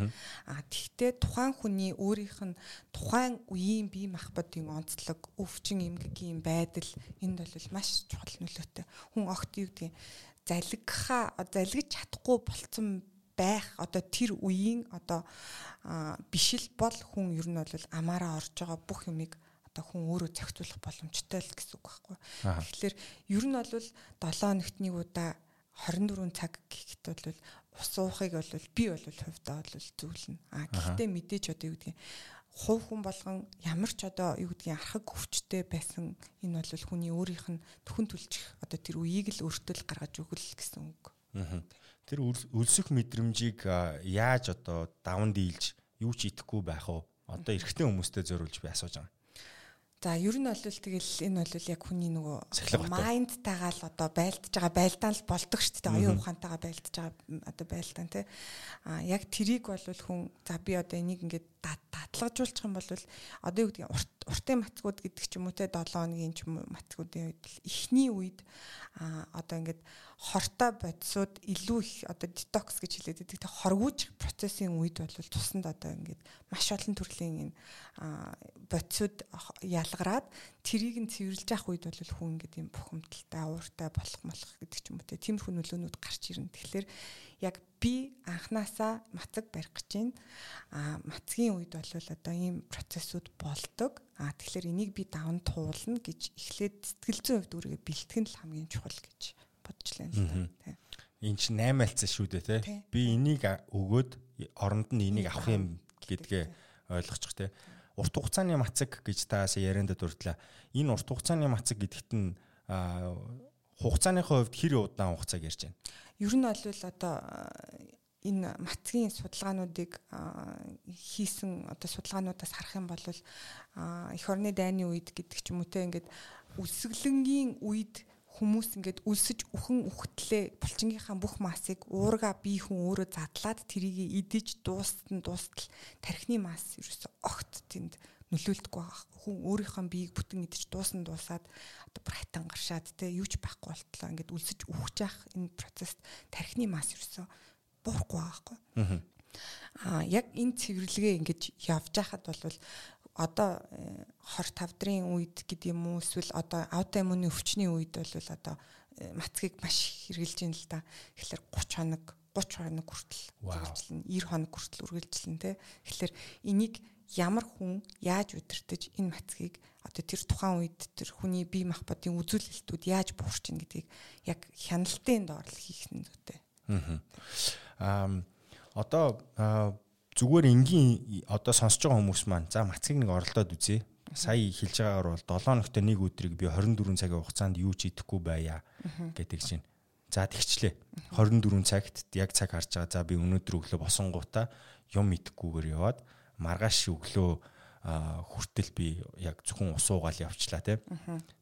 А тэгвэл тухайн хүний өөрийнх нь тухайн үеийн бие махбодын онцлог, өвчин эмгэгийн байдал энд бол маш чухал нөлөөтэй. Хүн огт юу гэдэг залгихаа залгиж чадахгүй болцсон байх одоо тэр үеийн одоо бишил бол хүн ер нь бол амаараа орж байгаа бүх юмыг одоо хүн өөрөө зохицуулах боломжтой л гэсэн үг байхгүй. Тэгэхээр ер нь бол 7 хоногт нэг удаа 24 цаг гэхэд бол ус уухыг бол би бол хувьдаа бол зөвлөнө. А гэхдээ мэдээч одоо юу гэдгийг хувь хүн болгон ямар ч одоо юу гэдгийг архаг өвчтэй байсан энэ бол хүний өөрийнх нь төхөн төлчих одоо тэр үеийг л өөртөө л гаргаж өгөл гэсэн үг. Тэр өлсөх мэдрэмжийг яаж одоо даван дийлж юу ч идэхгүй байх уу? Одоо эрэгтэй хүмүүстэй зориулж би асууж байгаа. За ер нь бол тэгэл энэ бол яг хүний нөгөө майндтайгаа л одоо байлдаж байгаа байлдаан л болдог шүү дээ. Оюун ухаантайгаа байлдаж байгаа одоо байлдаан тий. А яг трийг бол хүн за би одоо энийг ингээд дадлагжуулчих юм бол одоо юу гэдэг урт уртын матгууд гэдэг ч юм уу те 7 хоногийн ч юм уу матгуудын үед эхний үед а одоо ингээд хортой бодисууд илүү их одоо детокс гэж хэлээд байдаг. Тэг хоргууж процессын үед бол тусанд одоо ингээд маш олон төрлийн энэ бодисууд ялгараад тэрийг нь цэвэрлж явах үед бол хүн ингээд юм бухимдалтай, ууртай болох молох гэдэг ч юм уу те. Тиймэрхүү нөлөөнүүд гарч ирнэ. Тэгэхээр яг би анханасаа мацаг барих гэж байна. А мацгийн үед бол одоо ийм процессууд болдог. А тэгэхээр энийг би даван туулна гэж эхлээд сэтгэл зүйн хувьд үүргээ бэлтгэн л хамгийн чухал гэж бодож байна л да. Энд чинь 8 альцсан шүү дээ те. Би энийг өгөөд оронд нь энийг авах юм гэдгээ ойлгочих те. Урт хугацааны мацаг гэж таас ярианд дурдлаа. Энэ урт хугацааны мацаг гэдэгт нь хугацааныхаа хувьд хэр удаан хугацааг ярьж байна? Ер нь бол одоо энэ матгийн судалгаануудыг хийсэн одоо судалгаануудаас харах юм бол эх орны дайны үед гэдэг ч юм уу те ингээд үсгэлэнгийн үед хүмүүс ингээд өлсөж үхэн үхтлээ булчингийнхаа бүх массыг уурга бие хүн өөрөө задлаад тэрийг идэж дуустал дуустал тархины масс ерөөсө огт тэнд нөлөөлдөггүй байгаа. Хүн өөрийнхөө биеийг бүтэн идэж дуусан дуусаад одоо брайтан гаршаад те юу ч байхгүй болтлоо ингээд үлсэж үхэж явах энэ процесс тархины масс ерөөсөө буурахгүй байхгүй. Аа яг энэ цэвэрлэгээ ингэж явж байхад бол одоо 25 дрын үед гэдэг юм уу эсвэл одоо аутоиммуны өвчний үед бол одоо э, мацгийг маш хэрглэж юм л да. Тэгэхээр 30 хоног 30 хоног хүртэл үргэлжлэн 90 хоног хүртэл үргэлжлэн тэ. Тэгэхээр энийг ямар хүн яаж удирдах энэ мацгийг одоо тэр тухайн үед тэр хүний бие махбодын үзүүлэлтүүд яаж буурч ийн гэдгийг яг хяналтын доор л хийх нь зүйтэй. Аа. Одоо зүгээр энгийн одоо сонсож байгаа хүмүүс маань за мацгийг нэг оролдоод үзье. Сая хэлж байгаагаар бол 7 хоногт нэг өдрийг би 24 цагийн хугацаанд юу ч идэхгүй байя гэдэг чинь. За тэгчлээ. 24 цагт яг цаг харж байгаа. За би өнөөдөр өглөө босонгуудаа юм идэхгүйгээр яваад маргааш өглөө хүртэл би яг зөвхөн ус уугаал явчлаа тийм.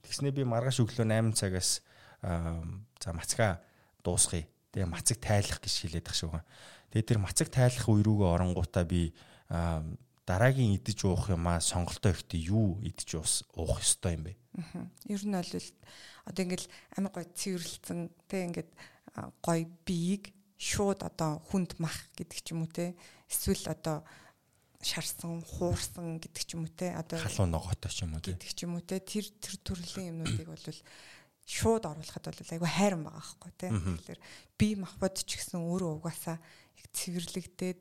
Тэгснээ би маргааш өглөө 8 цагаас за мацгаа дуусгая. Тэгээ мацаг тайлах гэж хэлээд тах шүүгэн. Тэгээ тэр мацаг тайлах үе рүүгээ оронгуудаа би дараагийн идэж уух юмаа сонголтоо ихтэй юу идэж уух ёстой юм бэ? Аа. Ер нь бол одоо ингээл амар гой цэвэрлсэн тэг ингээд гой биеийг шууд одоо хүнд мах гэдэг ч юм уу те эсвэл одоо шарсан, хуурсан гэдэг ч юм уу те. Одоо халуун ногоотой ч юм уу гэдэг ч юм уу те. Тэр тэр төрлийн юмнуудыг бол шууд оруулахад бол айгүй хайран байгаа байхгүй те. Тэгэхээр би махбод ч гэсэн өөрөө угаасаа яг цэвэрлэгдээд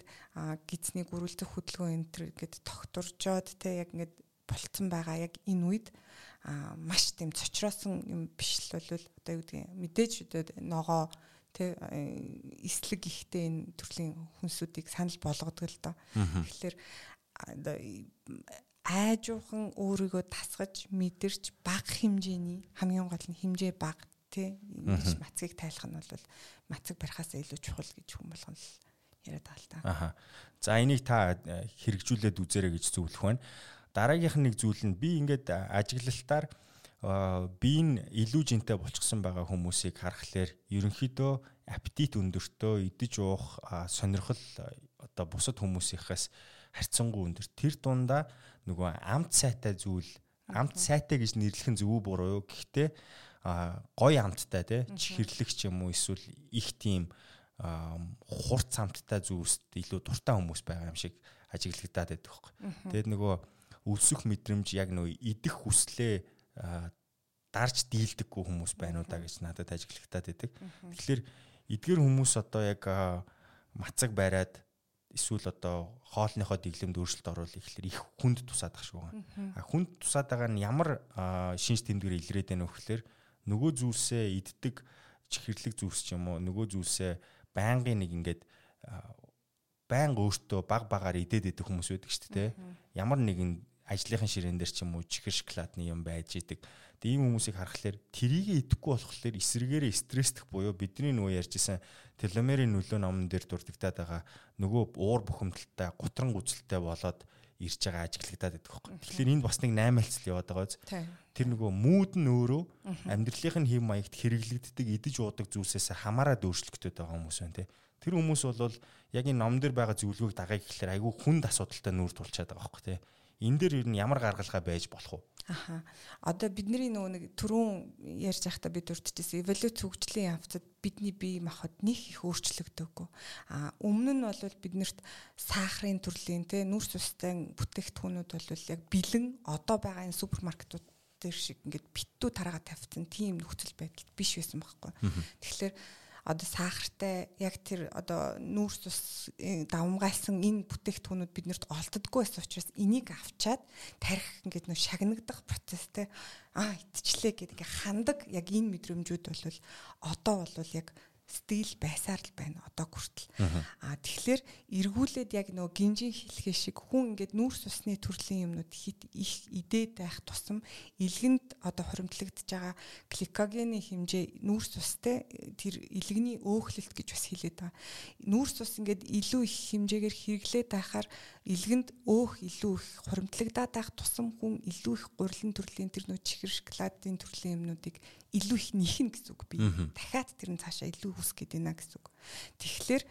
гизний гөрүүлдэх хөдөлгөөн энэ төр гэд тогтуржоод те яг ингээд болцсон байгаа яг энэ үед маш тийм цочроосон юм биш л бол одоо юу гэдгийг мэдээж ногоо тэ эслэг ихтэй энэ төрлийн хүнсүүдийг санал болгодог л доо. Тэгэхээр айжуухан өөрийгөө тасгаж мэдэрч баг хэмжээний хамгийн гол нь хэмжээ баг тий ингэж мацгийг тайлах нь бол мацаг барихаас илүү чухал гэж хүн болгоно л яриад байгаа л та. Аха. За энийг та э, хэрэгжүүлээд үзээрэй гэж зөвлөх байна. Дараагийнх нь нэг зүйл нь би ингээд ажиглалтаар би энэ илүү жинтэй болчихсон байгаа хүмүүсийг харахаар ерөнхийдөө аппетит өндөртөө идэж уух сонирхол одоо бусад хүмүүсийнхээс харьцангуй өндөр. Тэр дундаа нөгөө амт сайтай зүйл амт сайтай гэж нэрлэх нь зөв буруу юу гэхдээ гой амттай тий чихэрлэгч юм уу эсвэл их тийм хурц амттай зүйлст илүү дуртай хүмүүс байгаа юм шиг ажиглагдаад байдаг хөөхгүй. Тэгээд нөгөө өлсөх мэдрэмж яг нөгөө идэх хүслээ дарж дийлдэггүй хүмүүс байна уу да гэж надад ажиглагтаад байдаг. Тэгэхээр эдгээр хүмүүс одоо яг мацаг бариад эсвэл одоо хоолныхоо дэглэмд өөрчлөлт оруулах ихлээр их хүнд тусаад ах шүү. А хүнд тусаад байгаа нь ямар шинж тэмдгээр илрээд байна вэ гэхээр нөгөө зүйлсээ иддэг чихэрлэг зүйлс ч юм уу нөгөө зүйлсээ байнгын нэг ингээд байнга өөртөө баг багаар идээд идэх хүмүүс байдаг шүү дээ. Ямар нэгэн ажлынхын ширээн дээр ч юм уу чихэр шоколадны юм байж идэг. Тэгээ ийм хүмүүсийг харахаар трийг идэхгүй болохоор эсрэгээрээ стресстэх буюу бидний нөгөө ярьжсэн теломерийн нөлөө номон дээр дурддагдаад байгаа нөгөө уур бухимдалтай гутран гүцэлтэй болоод ирж байгаа ажиглагдаад байдаг байхгүй. Тэгэхээр энд бас нэг 8 альцэл яваад байгаа үз. Тэр нөгөө мууд нь өөрөө амьдралынх нь хэм маягт хэрэглэгддэг идэж уудаг зүйлсээс хамаарад өөрчлөгдөд байгаа хүмүүс байна те. Тэр хүмүүс бол яг энэ ном дээр байгаа зөвлөгөөг дагая гэхэлэр айгүй хүнд асуудалтай нүүр тулчаад байгаа байхгүй тий. Энэ дээр ер нь ямар гаргалгаа байж болох вэ? Аха. Одоо бидний нөгөө нэг түрүүн ярьж байхдаа бид урдчихсан эволюц хөгжлийн явцад бидний бие махбод нэг их өөрчлөгдөөгүй. А өмнө нь бол биднэрт сахарын төрлийн те нүрс устай бүтээгдэхүүнүүд бол яг бэлэн одоо байгаа энэ супермаркетууд дээр шиг ингээд битүү тараагаа тавьсан тийм нөхцөл байдал биш байсан байхгүй. Тэгэхээр одоо сахартай яг тэр одоо нүүрс тус э, давмгайлсан энэ бүтээгдэхүүнүүд биднэрт олддоггүй байсан учраас энийг авчаад тарих ингээд нөө шагнагдах процесстэй аа итчлээ гэдэг хандаг яг энэ мэдрэмжүүд бол одоо бол яг стил байсаар л байна одоо хүртэл. Аа тэгэхээр эргүүлээд яг нөгөө гинжин хэлхээ шиг хүн ингээд нүүрс усны төрлийн юмнууд хит их идээд байх тусам илгэнд одоо хоримтлагдж байгаа гликогены хэмжээ нүүрс устэй тэр илгэний өөхлөлт гэж бас хэлээд байгаа. Нүүрс ус ингээд илүү их хэмжээгээр хэрэглээд байхаар илгэнд өөх илүү их хоримтлагдаад байх тусам хүн илүү их гурилан төрлийн тэр нөө чихэр шоколадын төрлийн юмнуудыг илүү их нэхнэ гэсэн үг би. Дахиад тэр нь цаашаа илүү хүсгээд байна гэсэн үг. Тэгэхээр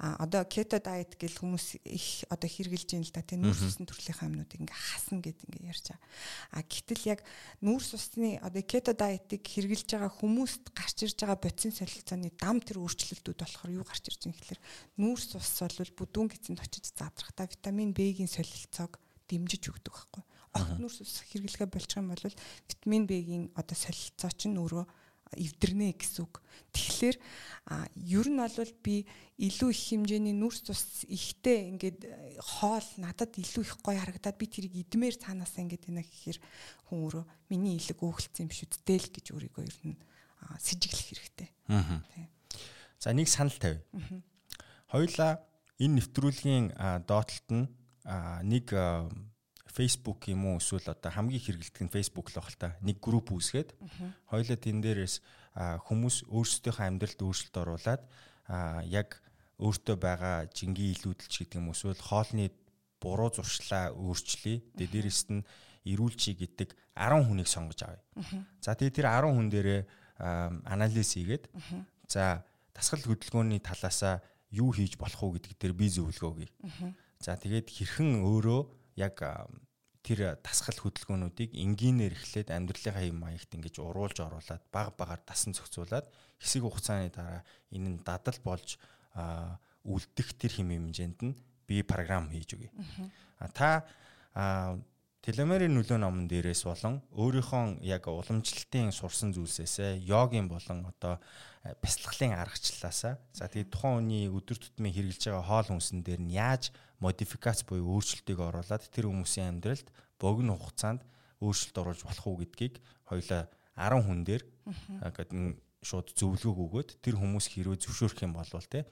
одоо keto diet гэл хүмүүс их одоо хэрглэж юм л да тийм нүүрс усны төрлийнхаа юмнууд ингээ хасна гэд ингээ ярьж байгаа. А гэтэл яг нүүрс усны одоо keto diet-ыг хэрглэж байгаа хүмүүст гарч ирж байгаа бодисын солилцооны дам тэр өөрчлөлтүүд болохоор юу гарч ирж байгаа юм гэхээр нүүрс ус бол бүдүүн гизэнд очиж задрахтаа витамин B-гийн солилцоог дэмжиж өгдөг байхгүй огт нүрс ус хэрэглэгээ болчих юм бол витамин B-гийн одоо солилцоо чинь өөрөө эвдэрнэ гэсэн үг. Тэгэхээр ер нь бол би илүү их хэмжээний нүрс тус ихтэй ингээд хоол надад илүү их гоё харагдаад би тэрийг идмээр цаанаас ингээд байна гэхээр хүн өөрөө миний илэг өөхөлцсөн юм шүү дээ л гэж өөрийгөө ер нь сэжиглэх хэрэгтэй. Аа. За нэг санал тавь. Хоёлаа энэ нэвтрүүлгийн доотлолт нь нэг Facebook юм уу эсвэл одоо хамгийн хэрэгэлдэг нь Facebook л баг л та. Нэг групп үүсгээд хоёлаа тэн дээрээс хүмүүс өөрсдийнхөө амьдралд өөрчлөлт оруулад яг өөртөө байгаа жингийн илүүдэлч гэдэг юм эсвэл хоолны буруу зуршлаа өөрчлөе. Тэгээ дээрэс нь эрүүлчий гэдэг 10 хүнийг сонгож авъя. За тэгээ тэр 10 хүн дээрээ анализ хийгээд за дасгал хөдөлгөөний талаасаа юу хийж болох уу гэдэг дээр би зөвлөгөө өгье. За тэгээд хэрхэн өөрөө яг тэр тасгал хөдөлгөөнүүдийг энгийнээр эхлээд амьдралынхаа юм маягт ингэж уруулж оруулаад баг багаар дасан зохицуулаад хэсэг хугацааны дараа энэ нь дадал болж үлдэх тэр хэм хэмжээнд нь би програм хийж өгье. А та телемерийн нөлөө номон дээрээс болон өөрийнхөө яг уламжлалтын сурсан зүйлсээсээ йогийн болон одоо бясалгалын аргачлалаасаа за тэгээд тухайн хүний өдөр тутмын хэрэгжилж байгаа хоол хүнсэн дээр нь яаж модификац буюу өөрчлөлтийг оруулад тэр хүмүүсийн амьдралд богино хугацаанд өөрчлөлт оруулж болох уу гэдгийг хоёлаа 10 хүн дээр гэдэг шууд зөвлөгөө өгөөд тэр хүмүүс хэрвээ зөвшөөрөх юм бол те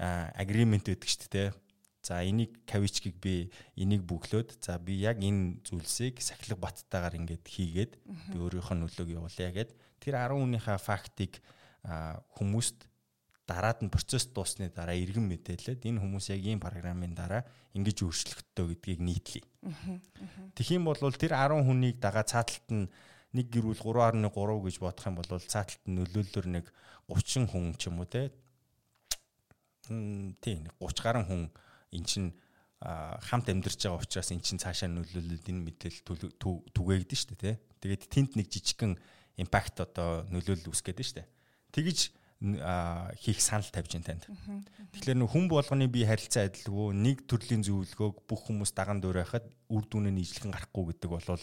агримент гэдэг чинь те. За энийг кавичкийг би энийг бүглөөд за би яг энэ зүйлсийг сахилга баттайгаар ингээд хийгээд би өөрийнхөө нөлөөг явуулъя гэд тэр 10 хүнийхээ фактыг хүмүүст дараад нь процесс дуусны дараа иргэн мэдээлээд энэ хүмүүс яг ийм программын дараа ингэж өөрчлөгдтөө гэдгийг нийтлэе. Тэгэх юм бол тэр 10 хүнийг дагаа цааталт нь нэг гэрүүл 3.3 гэж бодох юм бол цааталт нь нөлөөллөөр нэг 30 хүн ч юм уу те. Тийм 30 гаруй хүн эн чин хамт амьдарч байгаа учраас эн чин цаашаа нөлөөлөлд энэ мэдээлэл түгээгдэн шүү дээ те. Тэгээд тэнд нэг жижигхэн импакт одоо нөлөөлөл үүсгээд шүү дээ. Тэгэж хийх санал тавьж ин танд. Тэгэхээр нөх хүн болгоны бие харилцаа адилгүй нэг төрлийн зөвлөгөөг бүх хүмүүс даган дуурайхад үр дүнээ нийжлэхэн гарахгүй гэдэг бол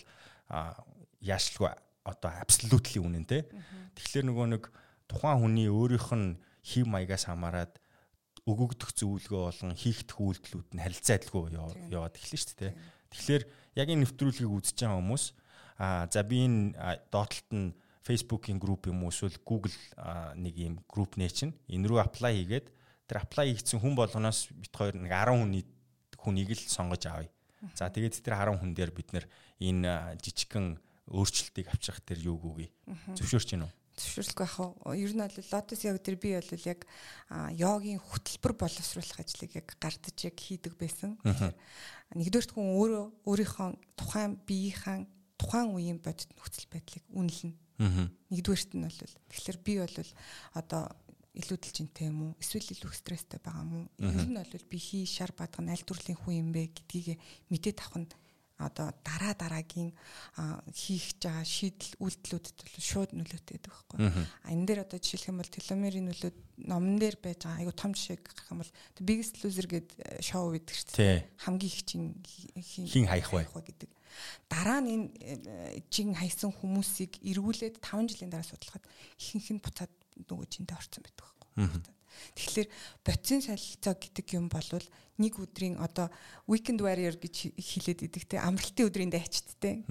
яашлгүй одоо абсолютли үнэн те. Тэгэхээр нөгөө нэг тухайн хүний өөрийнх нь хев маягаас хамаарат өгөгдөх зөвлөгөө болон хийхдэх үйлдэлүүд нь харилцаа адилгүй яваад эхэлнэ шүү дээ. Тэгэхээр яг энэ нэвтрүүлгийг үзэж байгаа хүмүүс а за би энэ доотлолт нь Facebook-ийн групп юм уу эсвэл Google нэг юм групп нэ чинь энэ рүү apply хийгээд тэр apply хийгдсэн хүн болгоноос бит хоёр нэг 10 хүний хүнийг л сонгож авъя. За тэгээд тэр 10 хүн дээр бид нэр энэ жижигхэн өөрчлөлтийг авчрах тэр юу гүгий. Зөвшөөрч гинөө зөвшөөрлөхгүй байх уу. Ер нь бол лотос яг тэр би бол яг йогийн хөтөлбөр боловсруулах ажлыг яг гардаж яг хийдэг байсан. Нэгдүгээрт хүн өөрөө өөрийнхөө тухайн биеийнхэн тухайн үеийн бодит нөхцөл байдлыг үнэлнэ. Нэгдүгээрт нь бол тэгэхээр би бол одоо илүү дэлжинтэй юм уу? Эсвэл илүү стресстэй байгаа юм уу? Ер нь бол би хий шар бадган аль төрлийн хүн юм бэ гэдгийг мэдээд авах нь одоо дараа дараагийн хийх байгаа шийдэл үйлдэлүүдэд бол шууд нөлөөтэй байдаг байхгүй. А энэ дээр одоо жишээлх юм бол теломерийн нөлөө номон дээр байж байгаа айгу том жишээ гэх юм бол Biggest Loser гэдэг шоу байдаг шүү дээ. Хамгийн их чин хин хаях бай гэдэг. Дараа нь энэ жин хайсан хүмүүсийг эргүүлээд 5 жилийн дараа судлахад ихэнх нь буцаад нөгөө жинтэй орцсон байдаг байхгүй. Тэгэхээр боцин солилцоо гэдэг юм бол нэг өдрийн одоо weekend warrior гэж хэлээд идэг те амралтын өдрийн дайчт те.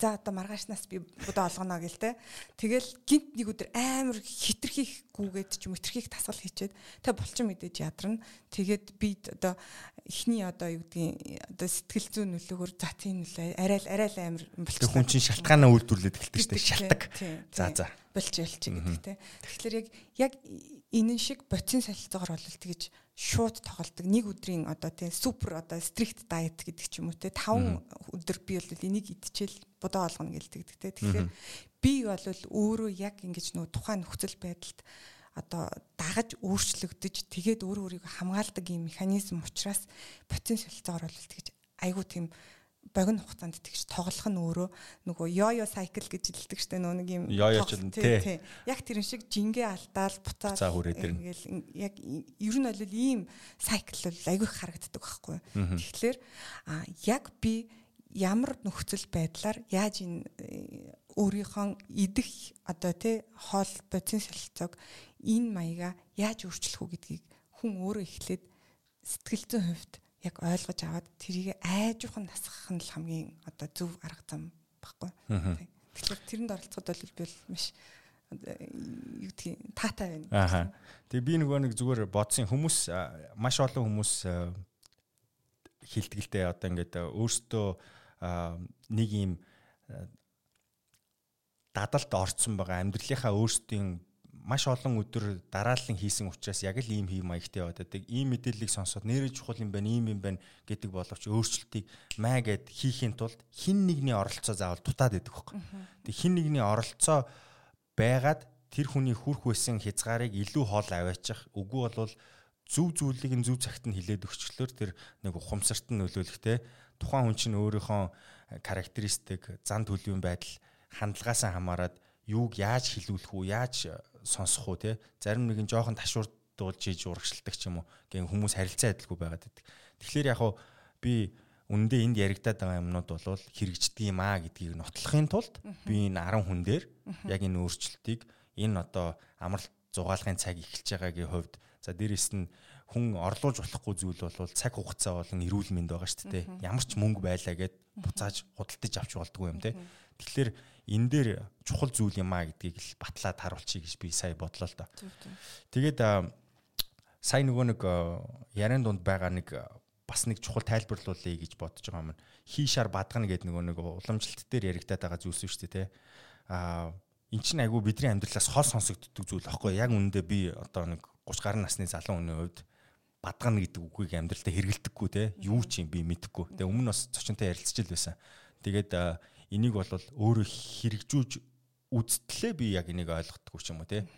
За одоо маргаашнаас би будаа олгоно гэл те. Тэгэл гинт нэг өдөр амар хитрхийх гүгээд ч юм хитрхийх тасгал хийчээд тэг булчин мэдээж ядарна. Тэгээд би одоо эхний одоо юу гэдгийг одоо сэтгэл зүйн нөлөөгөөр за тийм нөлөө арай л арай л амар булчин. Хүн чинь шалтгаанаа үйлдвэрлээд эхэлдэг шүү дээ. Шалтак. За за. Болж ялч гэдэг те. Тэгэхээр яг яг энэ шиг боцин солилцоогоор бол тэгэж шууд тоглолдог. Нэг өдрийн одоо тий супер одоо стрикт дайет гэдэг ч юм уу тий 5 өдөр би бол энийг идчихэл будаа олгоно гэлдэг тий. Тэгэхээр би бол өөрөө яг ингэж нөө тухайн нөхцөл байдалд одоо дагаж өөрчлөгдөж тэгээд өөр өөрийгөө хамгаалдаг юм механизм учраас боцин солилцоогоор бол тэгэж айгуу тийм богино хугацаанд тэгж тоглох нь өөрөө нөгөө йо-йо сайкл гэж хэлдэг штэ нөө нэг юм ч тий. Яг тэрэн шиг жингээ алдаал буцаад ингээл яг ер нь бол ийм сайкл бол айгүй харагддаг байхгүй. Тэгэхээр яг би ямар нөхцөл байдлаар яаж энэ э, өөрийнхөө идэх одоо тий хоол бодис солилцоог энэ маяга яаж өөрчлөх үү гэдгийг хүн өөрөө эхлээд сэтгэл зүйн хувьд яг ойлгож аваад тэрийг айжуухан насгах нь л хамгийн одоо зөв арга зам баггүй. Тэгэхээр тэрэнд оролцоход бол би бол маш юу гэдгийг таатай байна. Тэгээ би нөгөө нэг зүгээр бодсон хүмүүс маш олон хүмүүс хилтгэлтэй одоо ингээд өөртөө нэг юм дадалд орцсон байгаа амьдралынхаа өөрсдийн маш олон өдөр дараалан хийсэн учраас яг л ийм хий маягтай яваад байдаг. Ийм мэдээллийг сонсоод нэрээ чухал юм байна, ийм юм байна гэдэг боловч өөрчлөлтийг маа гэд хийхийн тулд хин нэгний оролцоо заавал дутаад байдаг хөөхгүй. Тэг хин нэгний оролцоо байгаад тэр хүний хүрх байсан хязгаарыг илүү хоол аваачих. Үгүй бол зөв зүйлийг нь зөв цагт нь хилээд өгчлөөр тэр нэг ухамсарт нь нөлөөлөхтэй. Тухайн хүн чинь өөрийнхөө характеристик, зан төлөвийн байдал, хандлагаасаа хамаарат юуг яаж хилүүлэх үү, яаж сонсох уу те зарим нэг нь жоохон ташуурдуулж хийж урагшилдаг ч юм уу гэн хүмүүс харилцаа адилгүй байгаад байдаг. Тэгэхээр яг хуу би үндэ энд яригадаад байгаа юмнууд бол хэрэгждэг юм аа гэдгийг нотлохын тулд би энэ 10 хүн дээр яг энэ өөрчлөлтийг энэ одоо амралт зугаалгын цаг эхэлж байгаагийн хувьд за дээрэс нь хүн орлуулж болохгүй зүйл бол цаг хугацаа болон эрүүл мэнд байгаа шүү дээ. Ямар ч мөнгө байлаа гэд буцааж худалдаж авч болдгоо юм те. Тэгэхээр энэ дээр чухал зүйл юм а гэдгийг л батлаад харуулчих гэж би сая бодлоо л да. Тэгээд сая нөгөө нэг ярен дунд байгаа нэг бас нэг чухал тайлбарлуулъя гэж бодож байгаа юм. Хийшаар бадгана гэдэг нөгөө нэг уламжлалт дээр яригадаад байгаа зүйлс шүү дээ, тэ. Аа эн чинь айгүй бидний амьдралаас хол сонсогддог зүйл аахгүй яг үүндээ би одоо нэг 30 гаруй насны залуу хүний хувьд бадгана гэдэг үгийг амьдралдаа хэрэгэлдэггүй те юу ч юм би мэдэхгүй. Тэгээ өмнө бас зочинтой ярилцж л байсан. Тэгээд энийг бол өөрөө хэрэгжүүлж үзтлээ би яг энийг ойлгохгүй ч юм уу те.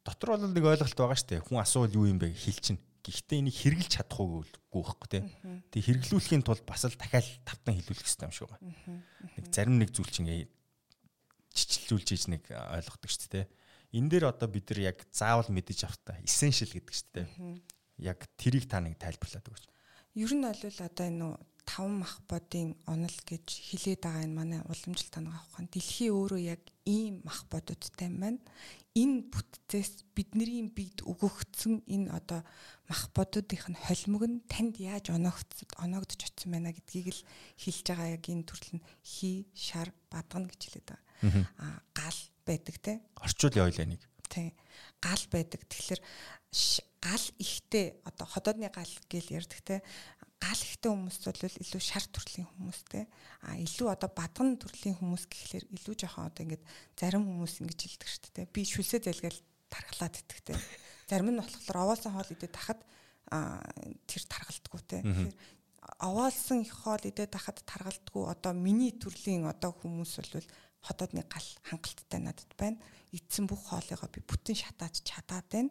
Дотор бол нэг ойлголт байгаа шүү дээ. Хүн асуувал юу юм бэ хэлчин. Гэхдээ энийг хэрэгжилж чадахгүй байхгүй те. Тэг хэрэглүүлэхийн тулд бас л дахиад тавтан хэлүүлэх хэрэгтэй юм шиг байна. Нэг зарим нэг зүйл чинь чичлүүлж ийж нэг ойлгодог шүү дээ. Энэ дээр одоо бид нар яг заавал мэдэж авах та essential гэдэг шүү дээ. Яг тэрийг та нэг тайлбарлаад өгөөч. Ер нь бол одоо энэ таван мах бодын онол гэж хилээд байгаа энэ манай уламжлалт танга авах. Дэлхий өөрөө яг ийм мах бодуудтай байна. Энэ бүтцээс бидний бид өгөгдсөн энэ одоо мах бодуудын холимог нь танд яаж оногдсон оногдож очсон байна гэдгийг л хэлж байгаа яг энэ төрөл нь хий, шар, бадгана гэж хэлээд байгаа. Аа гал байдаг те. Орчуулъя ойлаа нэг. Тий. Гал байдаг. Тэгэхээр гал ихтэй одоо ходоодны гал гэж ярьдаг те гал ихтэй хүмүүс бол илүү шар төрлийн хүмүүстэй а илүү одоо бадган төрлийн хүмүүс гэхлээр илүү жоохон одоо ингээд зарим хүмүүс ингэж хэлдэг шүү дээ. Би шүлсээ залгаал тархлаад идэгтэй зарим нь болохоор овоосон хоол идэх тахад тэр тархалдаггүй те. Тэгэхээр овоолсон их хоол идээд хахад таргалдгүй одоо миний төрлийн одоо хүмүүс бол хотоодны гал хангалттай надад байна. Идсэн бүх хоолойгоо би бүтэн шатааж чадаад байна.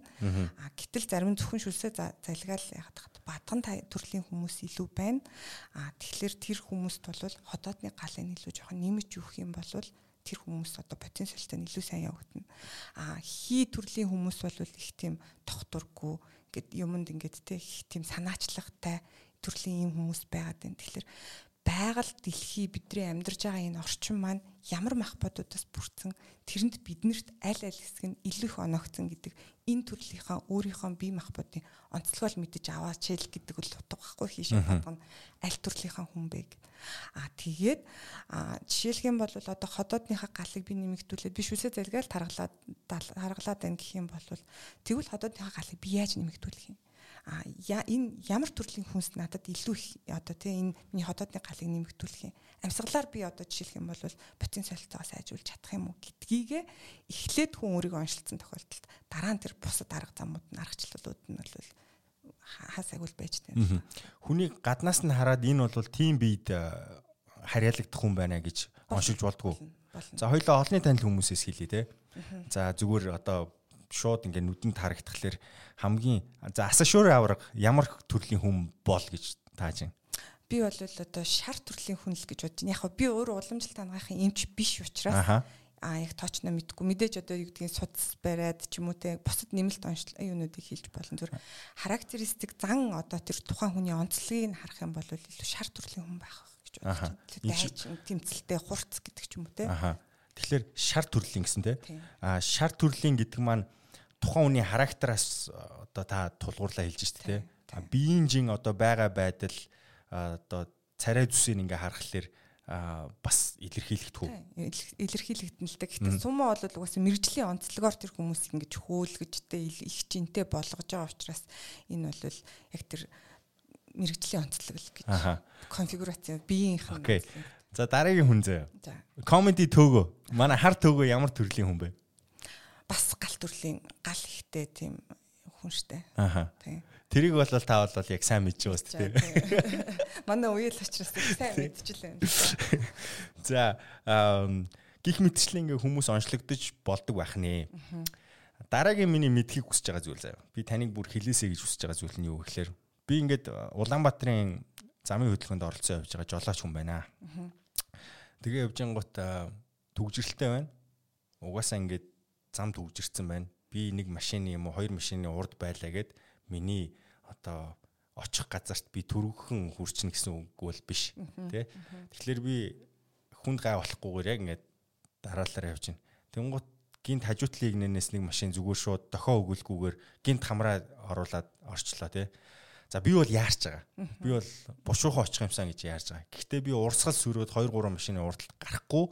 А гэтэл зарим зөвхөн шүлсээ залгаал яхад хат бадган төрлийн хүмүүс илүү байна. А тэгэхээр тэр хүмүүст бол хотоодны галыг илүү жоохон нэмэж өгөх юм бол тэр хүмүүс одоо потенциалтай илүү сайн явагдана. А хий төрлийн хүмүүс бол их тийм тогтургүй гэд юмд ингээд те их тийм санаачлагтай төрлийн юм хүмүүс байгаад байна. Тэгэхээр байгаль дэлхий бидний амьдарч байгаа энэ орчин маань ямар махбодуудаас бүрдсэн тэрэнд биднэрт аль аль хэсэг нь илүү их оногцсон гэдэг энэ төрлийнхаа өөрийнхөө бие махбодын онцлогоо мэдэж аваач л гэдэг бол утга байхгүй хийш бодгоно аль төрлийнхаа хүн бэ. А тэгээд жишээлх юм бол одоо ходоодныхаа галыг би нэмэгдүүлээд би шүлсээ залгаал таргалаад таргалаад байна гэх юм бол тэгвэл ходоодныхаа галыг би яаж нэмэгдүүлэх юм? А энэ ямар төрлийн хүнс надад илүү их одоо тийм энэ миний хотоодны галыг нэмэгдүүлэх юм. Амьсгалаар би одоо жишээлх юм бол потенциалтайгаа сайжруулж чадах юм уу гэдгийгэ эхлээд хүн өөрийгөө оншилсан тохиолдолд дараа нь тэр бусад арга замууд нь аргачлалууд нь бол хасагуул байж тань. Хүний гаднаас нь хараад энэ бол тийм биед э, харьяалагдах хүн байна гэж оншилж болдгоо. За хоёлоо олонний танил хүмүүсээс хэлье те. За зүгээр одоо шууд ингээ нүдэнд харагдхалэр хамгийн за асашуур авраг ямар төрлийн хүн бол гэж тааж байна. Би бол одоо шар төрлийн хүн л гэж бодож байна. Яг би өөрөө уламжлалт хангахын эмч биш учраас а яг тоочно мэдгүй мэдээж одоо юу гэдгийг судас бариад ч юм уу те бусад нэмэлт онцлог юунуудыг хийж болно зүр характеристик зан одоо тэр тухайн хүний онцлогийг нь харах юм бол илүү шар төрлийн хүн байх гэж бодож байна. Тэмцэлтэй хурц гэдэг ч юм уу те. Тэгэхээр шар төрлийн гэсэн те. А шар төрлийн гэдэг маань тухайн хүний характераас одоо та тулгуурлаа хэлж штэ тий. Биеийн жин одоо байгаа байдал одоо царай зүсийг ингээ харахаар бас илэрхийлэгдэх үү? Илэрхийлэгдэн л дээ. Гэхдээ сумо бол угаасаа мэрэгжлийн онцлогоор тэр хүмүүсийг ингэж хөөлгөжтэй их жинтэй болгож байгаа учраас энэ бол яг тэр мэрэгжлийн онцлог л гэж конфигурац биеийнх нь. За дараагийн хүн зөө. Комеди төөгөө. Манай хар төөгөө ямар төрлийн хүн бэ? Бас гал төрлийн гал ихтэй тийм хүн штэ. Аа. Тийм. Тэрийг бол та бол яг сайн мэдж байгаа шүү дээ. Манай уял учраас сайн мэдчихлээ. За гих мэтчлэн ингээ хүмүүс онцлогдож болдог байх нэ. Дараагийн миний мэдхийг хүсэж байгаа зүйл заяа. Би таныг бүр хэлээсэй гэж хүсэж байгаа зүйл нь юу гэхээр би ингээд Улаанбаатарын замын хөдөлгөөнд оролцсон явж байгаа жолооч хүн байна. Тэгээ явж ангууд төгжрэлтэй байна. Угаасаа ингээд замд үгжирсэн байна. Би нэг машины юм уу хоёр машины урд байлаа гэд миний одоо очих газарт би төрөгхөн хүрчнэ гэсэн үг бол биш тий. Тэгэхээр би хүнд гай болохгүйгээр яг ингээд дараалалаар явж байна. Тэнгуут гинт хажуутлыг нэнээс нэг машин зүгээр шууд дохоо өгүүлгүйгээр гинт хамраа оруулаад орчлоо тий. За би бол яарч байгаа. Би бол бушуухан очих юмсан гэж яарч байгаа. Гэхдээ би урсгал сүрөөд 2 3 машины урдталт гарахгүй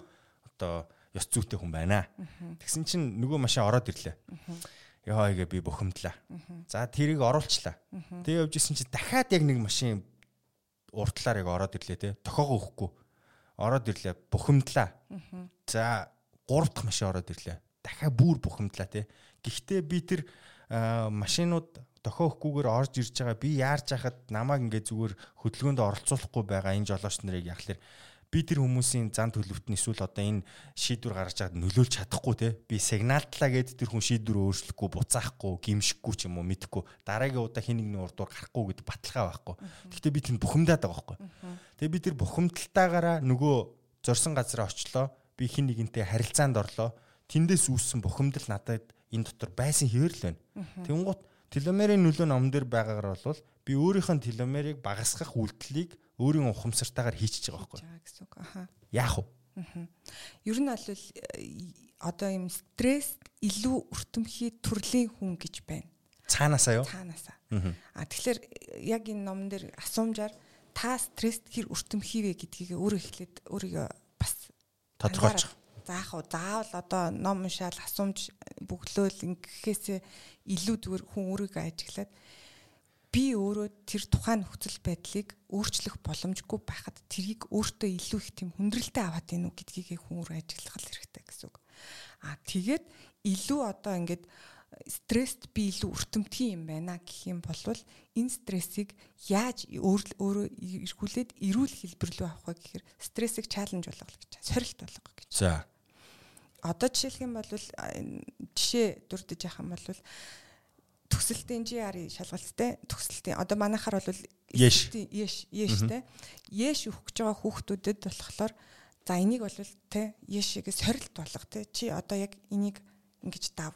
одоо ёс зүйтэй хүн байна. Тэгсэн чинь нөгөө машин ороод ирлээ. Яа игээ би бухимдлаа. За тэрийг оруулчлаа. Тэгээ явж исэн чинь дахиад яг нэг машин уртлаар яг ороод ирлээ те. Тохоогоо өгөхгүй. Ороод ирлээ. Бухимдлаа. За гурав дахь машин ороод ирлээ. Дахиад бүр бухимдлаа те. Гэхдээ би тэр машинууд тохиохгүйгээр орж ирж байгаа би яарч хахад намайг ингээ зүгээр хөдөлгөөнд оролцуулахгүй байгаа энэ жолооч нарыг л би тэр хүмүүсийн зан төлөвт нь эсвэл одоо энэ шийдвэр гаргаж чад нөлөөлж чадахгүй те. Би сигналтлаа гэд тэр хүн шийдвэр өөрчлөхгүй буцаахгүй гимшихгүй ч юм уу мэдхгүй. Дараагийн удаа хин нэгний урдуур гарахгүй гэд баталгаа байхгүй. Гэхдээ би тэнд бухимдаад байгаа байхгүй. Тэгээ би тэр бухимдалтаагаараа нөгөө зорсон газараа очлоо. Би хин нэгэнтэй харилцаанд орлоо. Тэндээс үүссэн бухимдал надад энэ дотор байсан хэвэр л байна. Тэнгуут теломерийн нөлөө номон дээр байгаагаар бол би өөрийнх нь теломерийг багасгах үйлдэлийг өөрийн ухамсартаагаар хийчихэж байгаа байхгүй. гэсэн үг. Аха. Яах вэ? Ер нь бол э, одоо юм стресс илүү өртөмхий төрлийн хүн гэж байна. Цаанаасаа юу? Цаанаасаа. А тэгэхээр яг энэ номон дээр асуумжаар та стресст хэр өртөмхий вэ гэдгийг өөрөө эхлээд өөрийгөө бас тодорхойлчих. Заах уу заавал одоо ном уншаал асуумж бөглөөл ингэхээсээ илүү зүгээр хүн өөрийгөө ажиглаад би өөрөө тэр тухайн нөхцөл байдлыг өөрчлөх боломжгүй байхад тэрийг өөртөө илүү их тийм хүндрэлтэй аваад ийн үү гэдгийг хүн өөр ажиглах хэрэгтэй гэсэн үг. Аа тэгээд илүү одоо ингээд стресст би илүү өртөмтгий юм байна гэх юм бол энэ стрессийг яаж өөрөө эргүүлээд эрүүл хэлбэр рүү авах вэ гэхээр стрессийг чаленж болгох гэж байна. Сорилт болгох гэж. За. Одоо жишээлх юм бол жишээ дурдж яах юм бол төгсөлтийн GR шалгалттай төгсөлтийн одоо манайхаар бол Яш. Яш, яштэй. Яш өгөх гэж байгаа хүүхдүүдэд болохоор за энийг бол те яшийг сорилт болгох те чи одоо яг энийг ингэж дав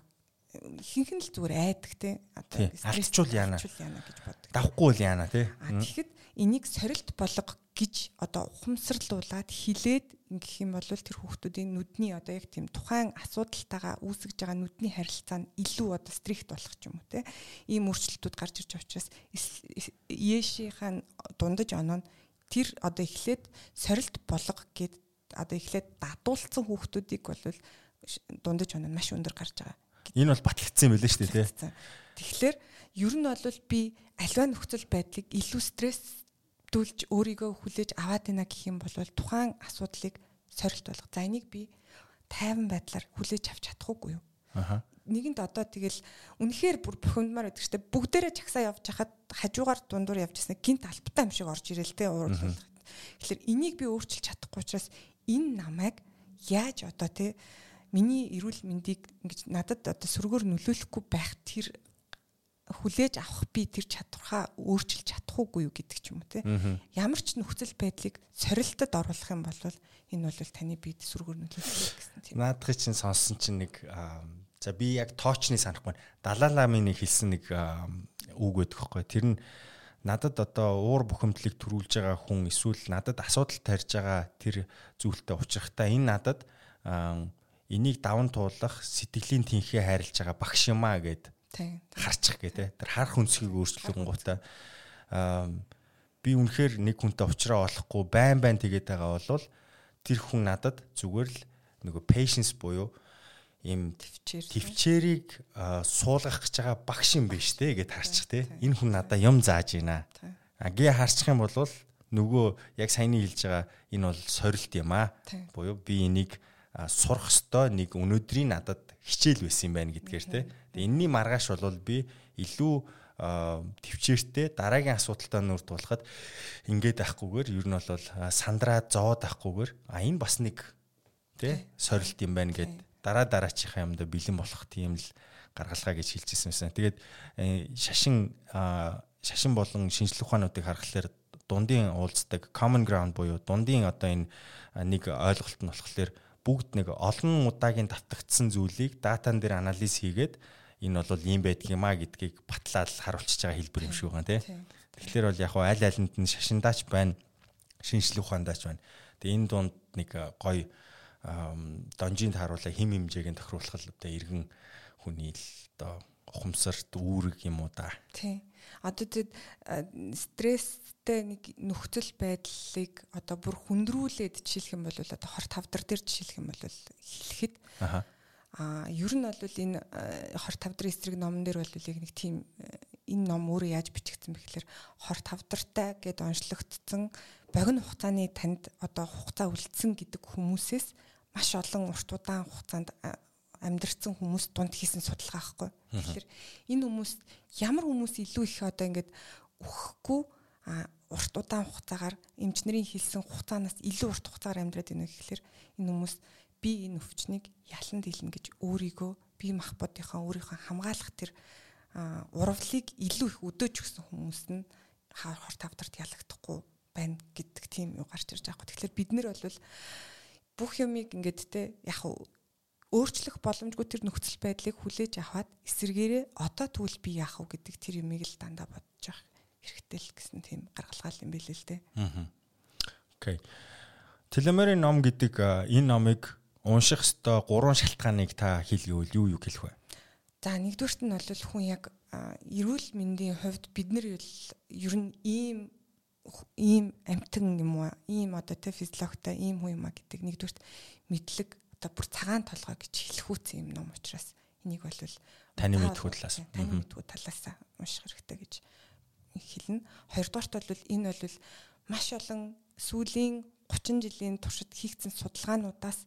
хинхэн л зүгээр айдаг те одоо алчуул яана гэж боддог. Давхгүй л яана те. Тэгэхэд энийг сорилт болго гэж одоо ухамсарлуулад хилээд ингэх юм бол тэр хүүхдүүдийн нүдний одоо яг тийм тухайн асуудалтайгаа үүсгэж байгаа нүдний харилцаа нь илүү одоо стрикт болох ч юм уу те. Ийм өөрчлөлтүүд гарч ирж байгаа учраас Ешийнхаа дундаж оноо тэр одоо эхлээд сорилт болго гэд одоо эхлээд дадуулсан хүүхдүүдийг бол дундаж оноо маш өндөр гарч байгаа Энэ бол батлагдсан юм билээ шүү дээ тий. Тэгэхээр ер нь бол би альва нөхцөл байдлыг илүү стресстүүлж өөрийгөө хүлээж аваад байна гэх юм бол тухайн асуудлыг сорилт болох. За энийг би тайван байдлаар хүлээж авч чадахгүй юу? Аха. Нэгэнд одоо тэгэл үнэхээр бүр бухимдмаар байдаг дээ. Бүгдээрээ чагсаа явж хахад хажуугаар дундуур явж ирсэн гинт албатай юм шиг орж ирэл тэ уурлах. Тэгэхээр энийг би өөрчилж чадахгүй учраас энэ намайг яаж одоо тэ миний эрүүл мэндийг ингэж надад одоо сүргээр нөлөөлөхгүй байх тэр хүлээж авах би тэр чадвархаа өөрчилж чадахгүй юу гэдэг ч юм уу те. Ямар ч нөхцөл байдлыг сорилтод оруулах юм бол энэ бол таны биед сүргээр нөлөөлөх гэсэн тийм. Наадхыг чинь сонссон чинь нэг за би яг тоочны санахгүй Далаламын хэлсэн нэг үг өгөх байхгүй. Тэр нь надад одоо уур бухимдлыг төрүүлж байгаа хүн эсвэл надад асуудал тарьж байгаа тэр зүйлтэй учрахтаа энэ надад энийг даван туулах сэтгэлийн тэнхээ хайрлаж байгаа багш юмаа гэд харчих гэ тэ тэр харах өнцгийг өөрчлөх гутаа би үнэхээр нэг хүнтэй уулзраа олохгүй байн байн тэгээд байгаа бол тэр хүн надад зүгээр л нөгөө patience буюу ийм төвчээрийг суулгах гэж байгаа багш юм биш те гэд харчих те. энэ хүн надад юм зааж байна а гээ харчих юм бол нөгөө яг саяны хэлж байгаа энэ бол сорилт юм а буюу би энийг сурах ёстой нэг өнөөдрийн надад хичээл байсан юм байна гэдгээр те. Тэгээ энэний маргааш бол би илүү төвчээртэй дараагийн асуудалтай нүрд тулахад ингээд байхгүйгээр ер нь бол сандраа зоод байхгүйгээр а энэ бас нэг тий сорилт юм байна гэд дараа дараачихаа юмда бэлэн болох тийм л гаргалгаа гэж хэлчихсэн байсан. Тэгээд э, шашин шашин болон шинжлэх ухаануудыг харахаар дундын уулздаг common ground буюу дундын одоо энэ нэг ойлголт нь болохоор бүгд нэг олон удаагийн давтагдсан зүйлийг датан дээр анализ хийгээд энэ бол ийм байдгийм а гэдгийг батлаад харуулчихж байгаа хэлбэр юм шиг байна тий. Тэгэхээр бол яг аль алинд нь шашиндаач байна, шинжлэх ухаандаач байна. Тэгээ энэ дунд нэг гоё донжинд харуулаа хим хэмжээг нь тохируулах л одоо иргэн хүний л одоо ухамсарт үүрэг юм уу да. Тий. Одоо тэгэд стресстэй нэг нөхцөл байдлыг одоо бүр хүндрүүлээд жишээлх юм бол одоо хор тавдар дээр жишээлх юм бол хэлэхэд аа ер нь бол энэ хор тавдрын эсрэг номон дээр бол нэг тийм энэ ном өөрөө яаж бичигдсэн бэ гэхээр хор тавдартай гэд онцлогдсон богино хугацааны танд одоо хугацаа үлдсэн гэдэг хүмүүсээс маш олон урт удаан хугацаанд амьдрсан хүмүүс дунд хийсэн судалгаа байхгүй. Тэгэхээр энэ хүмүүс ямар хүмүүс илүү их одоо ингээд өгөхгүй а урт удаан хугацаагаар эмчнэрийн хэлсэн хугацаанаас илүү урт хугацаагаар амьдраад байна гэхэлэр энэ хүмүүс би энэ өвчнийг ялан дийлнэ гэж өөрийгөө бие махбодынхаа өөрийнхөө хамгаалах тэр урвлыг илүү их өдөөж өгсөн хүмүүс нь хор тавдарт ялагдахгүй байна гэдэг тийм юу гарч ирж байгаа. Тэгэхээр бид нар бол бүх юмыг ингээд те яг өөрчлөх боломжгүй тэр нөхцөл байдлыг хүлээж аваад эсэргээрээ одоо тэгвэл би яах вэ гэдэг тэр юмыг л дандаа бодож явах хэрэгтэй л гэсэн тийм гаргалгаал юм билээ л дээ. Аа. Окей. Телемерийн ном гэдэг энэ номыг унших ёстой гурван шалтгааныг та хэлгээвэл юу юу хэлэх вэ? За нэгдүгürt нь бол хүн яг эрүүл мэндийн хувьд бид нар ер нь ийм ийм амтан юм уу ийм одоо тэ физиологтой ийм хүн юм а гэдэг нэгдүгürt мэдлэг одоо бүр цагаан толгой гэж хэлэхүүц юм ном учраас энийг бол таны мэдхүү талаас. таны мэдхүү талаас унших хэрэгтэй гэж хэлнэ. Хоёрдугаарт бол энэ бол маш олон сүүлийн 30 жилийн туршид хийгдсэн судалгаануудаас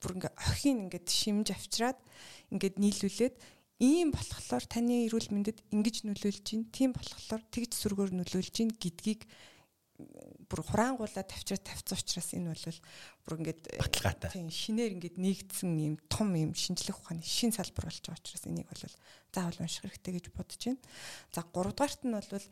бүр ингээ охин ингээд шимж авчраад ингээд нийлүүлээд ийм болохоор таны эрүүл мэндэд ингэж нөлөөлж гин тийм болохоор тэгж сүргээр нөлөөлж гин гэдгийг бүр хураангуулаа тавьчраа тавьсан учраас энэ бол бүр ингээд баталгаатай. Тийм шинээр ингээд нэгдсэн юм том юм шинжлэх ухааны шин салбар болж байгаа учраас энийг бол заавал унших хэрэгтэй гэж бодож байна. За 3 дугаарт нь бол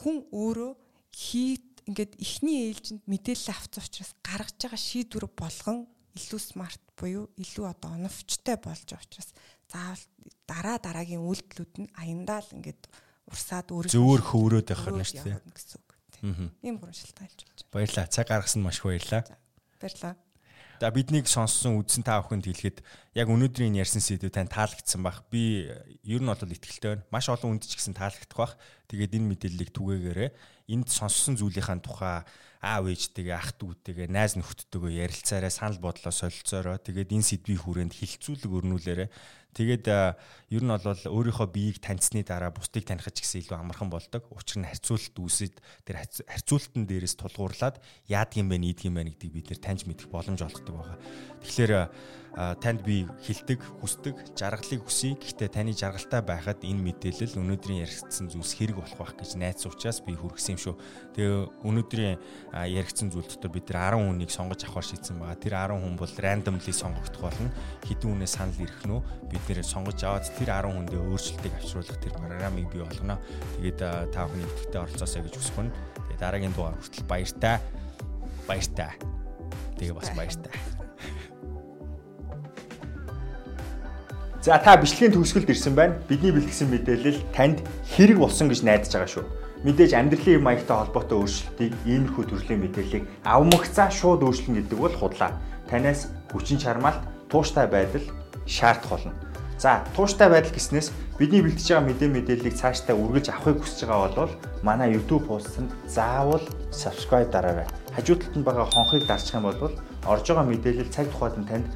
хүн өөрөө хийд ингээд ихний ээлжинд мэдээлэл авсан учраас гаргаж байгаа шийдвэр болгон илүү смарт буюу илүү одоо оновчтой болж байгаа учраас заавал дараа дараагийн үйлдэлүүд нь аяндаа л ингээд урсаад өөрөө зөөр хөврөөд байх нь шүү дээ гэсэн. Ийм гурван шалтгаан хэлж болж байна. Баярлалаа. Цаг гаргасан маш их баярлалаа. Баярлалаа. За биднийг сонссон үзсэн та бүхэнд хэлэхэд яг өнөөдрийн ярьсан сэдв тань таалагдсан бах. Би ер нь бол итгэлтэй байна. Маш олон үнд ч гэсэн таалагдах бах. Тэгээд энэ мэдээллийг түгээгээрээ энд сонссон зүйлийнхаа тухай аав ээжтэйгээ ах дүүтэйгээ найз нөхдөдтэйгээ ярилцаарай санал бодлоо солилцоорой. Тэгээд энэ сэдвийн хүрээнд хилцүүлэг өрнүүлээрэй. Тэгээд ер нь бол өөрийнхөө биеийг таньсны дараа бусдыг таних ч гэсэн илүү амархан болдог. Учир нь харьцуулалт үүсэд тэр харьцуулалтын дээрээс тулгуурлаад яадгийн бэ, нийдгийн бэ гэдгийг бид нэр таньж мэдэх боломж олгодог байгаа. Тэгэхээр танд би хилдэг, хүсдэг, жаргалыг хүсье. Гэхдээ таны жаргалтай байхад энэ мэдээлэл өнөөдрийн яригдсан зүйлс хэрэг болох байх гэж найдсан учраас би хүргэсэн юм шүү. Тэгээ өнөөдрийн яригдсан зүйл дотор бид нар 10 хүнийг сонгож авахар шийдсэн байгаа. Тэр 10 хүн бол randomly сонгогдох болно. Хэдэн хүнээ санал ирэх нь бид нэр сонгож аваад тэр 10 хүндээ өөрчлөлтийг авчруулах тэр программыг бий болгоно. Тэгээд та бүхний идэвхтэй оролцоосоо гэж хүсэх нь. Тэгээд дараагийн дугаар хүртэл баяртай. Баяртай. Тэгээ бас баяртай. За та бичлэгийн төгсгөлд ирсэн байна. Бидний бэлтгэсэн мэдээлэл танд хэрэг болсон гэж найдаж байгаа шүү. Мэдээж амьдралын маягтай холбоотой өөрчлөлтийг иймэрхүү төрлийн мэдээллийг авмагцаа шууд өөрчлөн гэдэг бол худлаа. Танаас хүчин чармаалт, тууштай байдал шаардах болно. За, тууштай байдал гэснээс бидний бэлтэж байгаа мэдээ мэдээллийг цаашдаа үргэлж авахыг хүсэж байгаа бол манай YouTube хуудсанд заавал subscribe дараарай. Хажуу талд нь байгаа хонхыг дарчих юм бол орж байгаа мэдээлэл цаг тухайд нь танд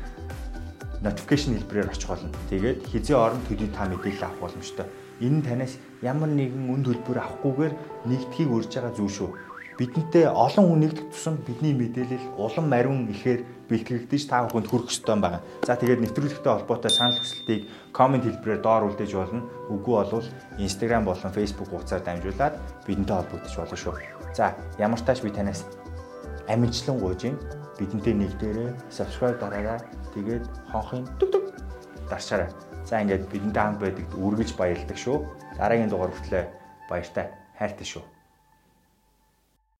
notification хэлбэрээр очих болно. Тэгээд хизээ орон төдий та мэдээлэл авах боломжтой. Энэ нь танаас ямар нэгэн үн төлбөр авахгүйгээр нэгдхийг урьж байгаа зүйл шүү. Бидэнтэй олон хүн нэгдэх тусам бидний мэдээлэл улам мариун ихээр бэлтгэгдэж та бүхэнд хүрэх ёстой байгаа. За тэгээд нэвтрүүлэгтэй холбоотой санал хүсэлтийг комент хэлбэрээр доор үлдээж болно. Үгүй болвол Instagram болон Facebook хуудасаар дамжуулаад бидэнтэй холбогдож болно шүү. За ямар тааш би танаас амжилтлан гуйж бидэнтэй нэгдээрээ subscribe дараарай. Тэгээд хонхын дүг дүг дарчаарай. За ингээд бидэнтэй хамт байдаг үргэлж баярлдаг шүү. Дараагийн дугаар хүртлээр баяртай хайртай шүү.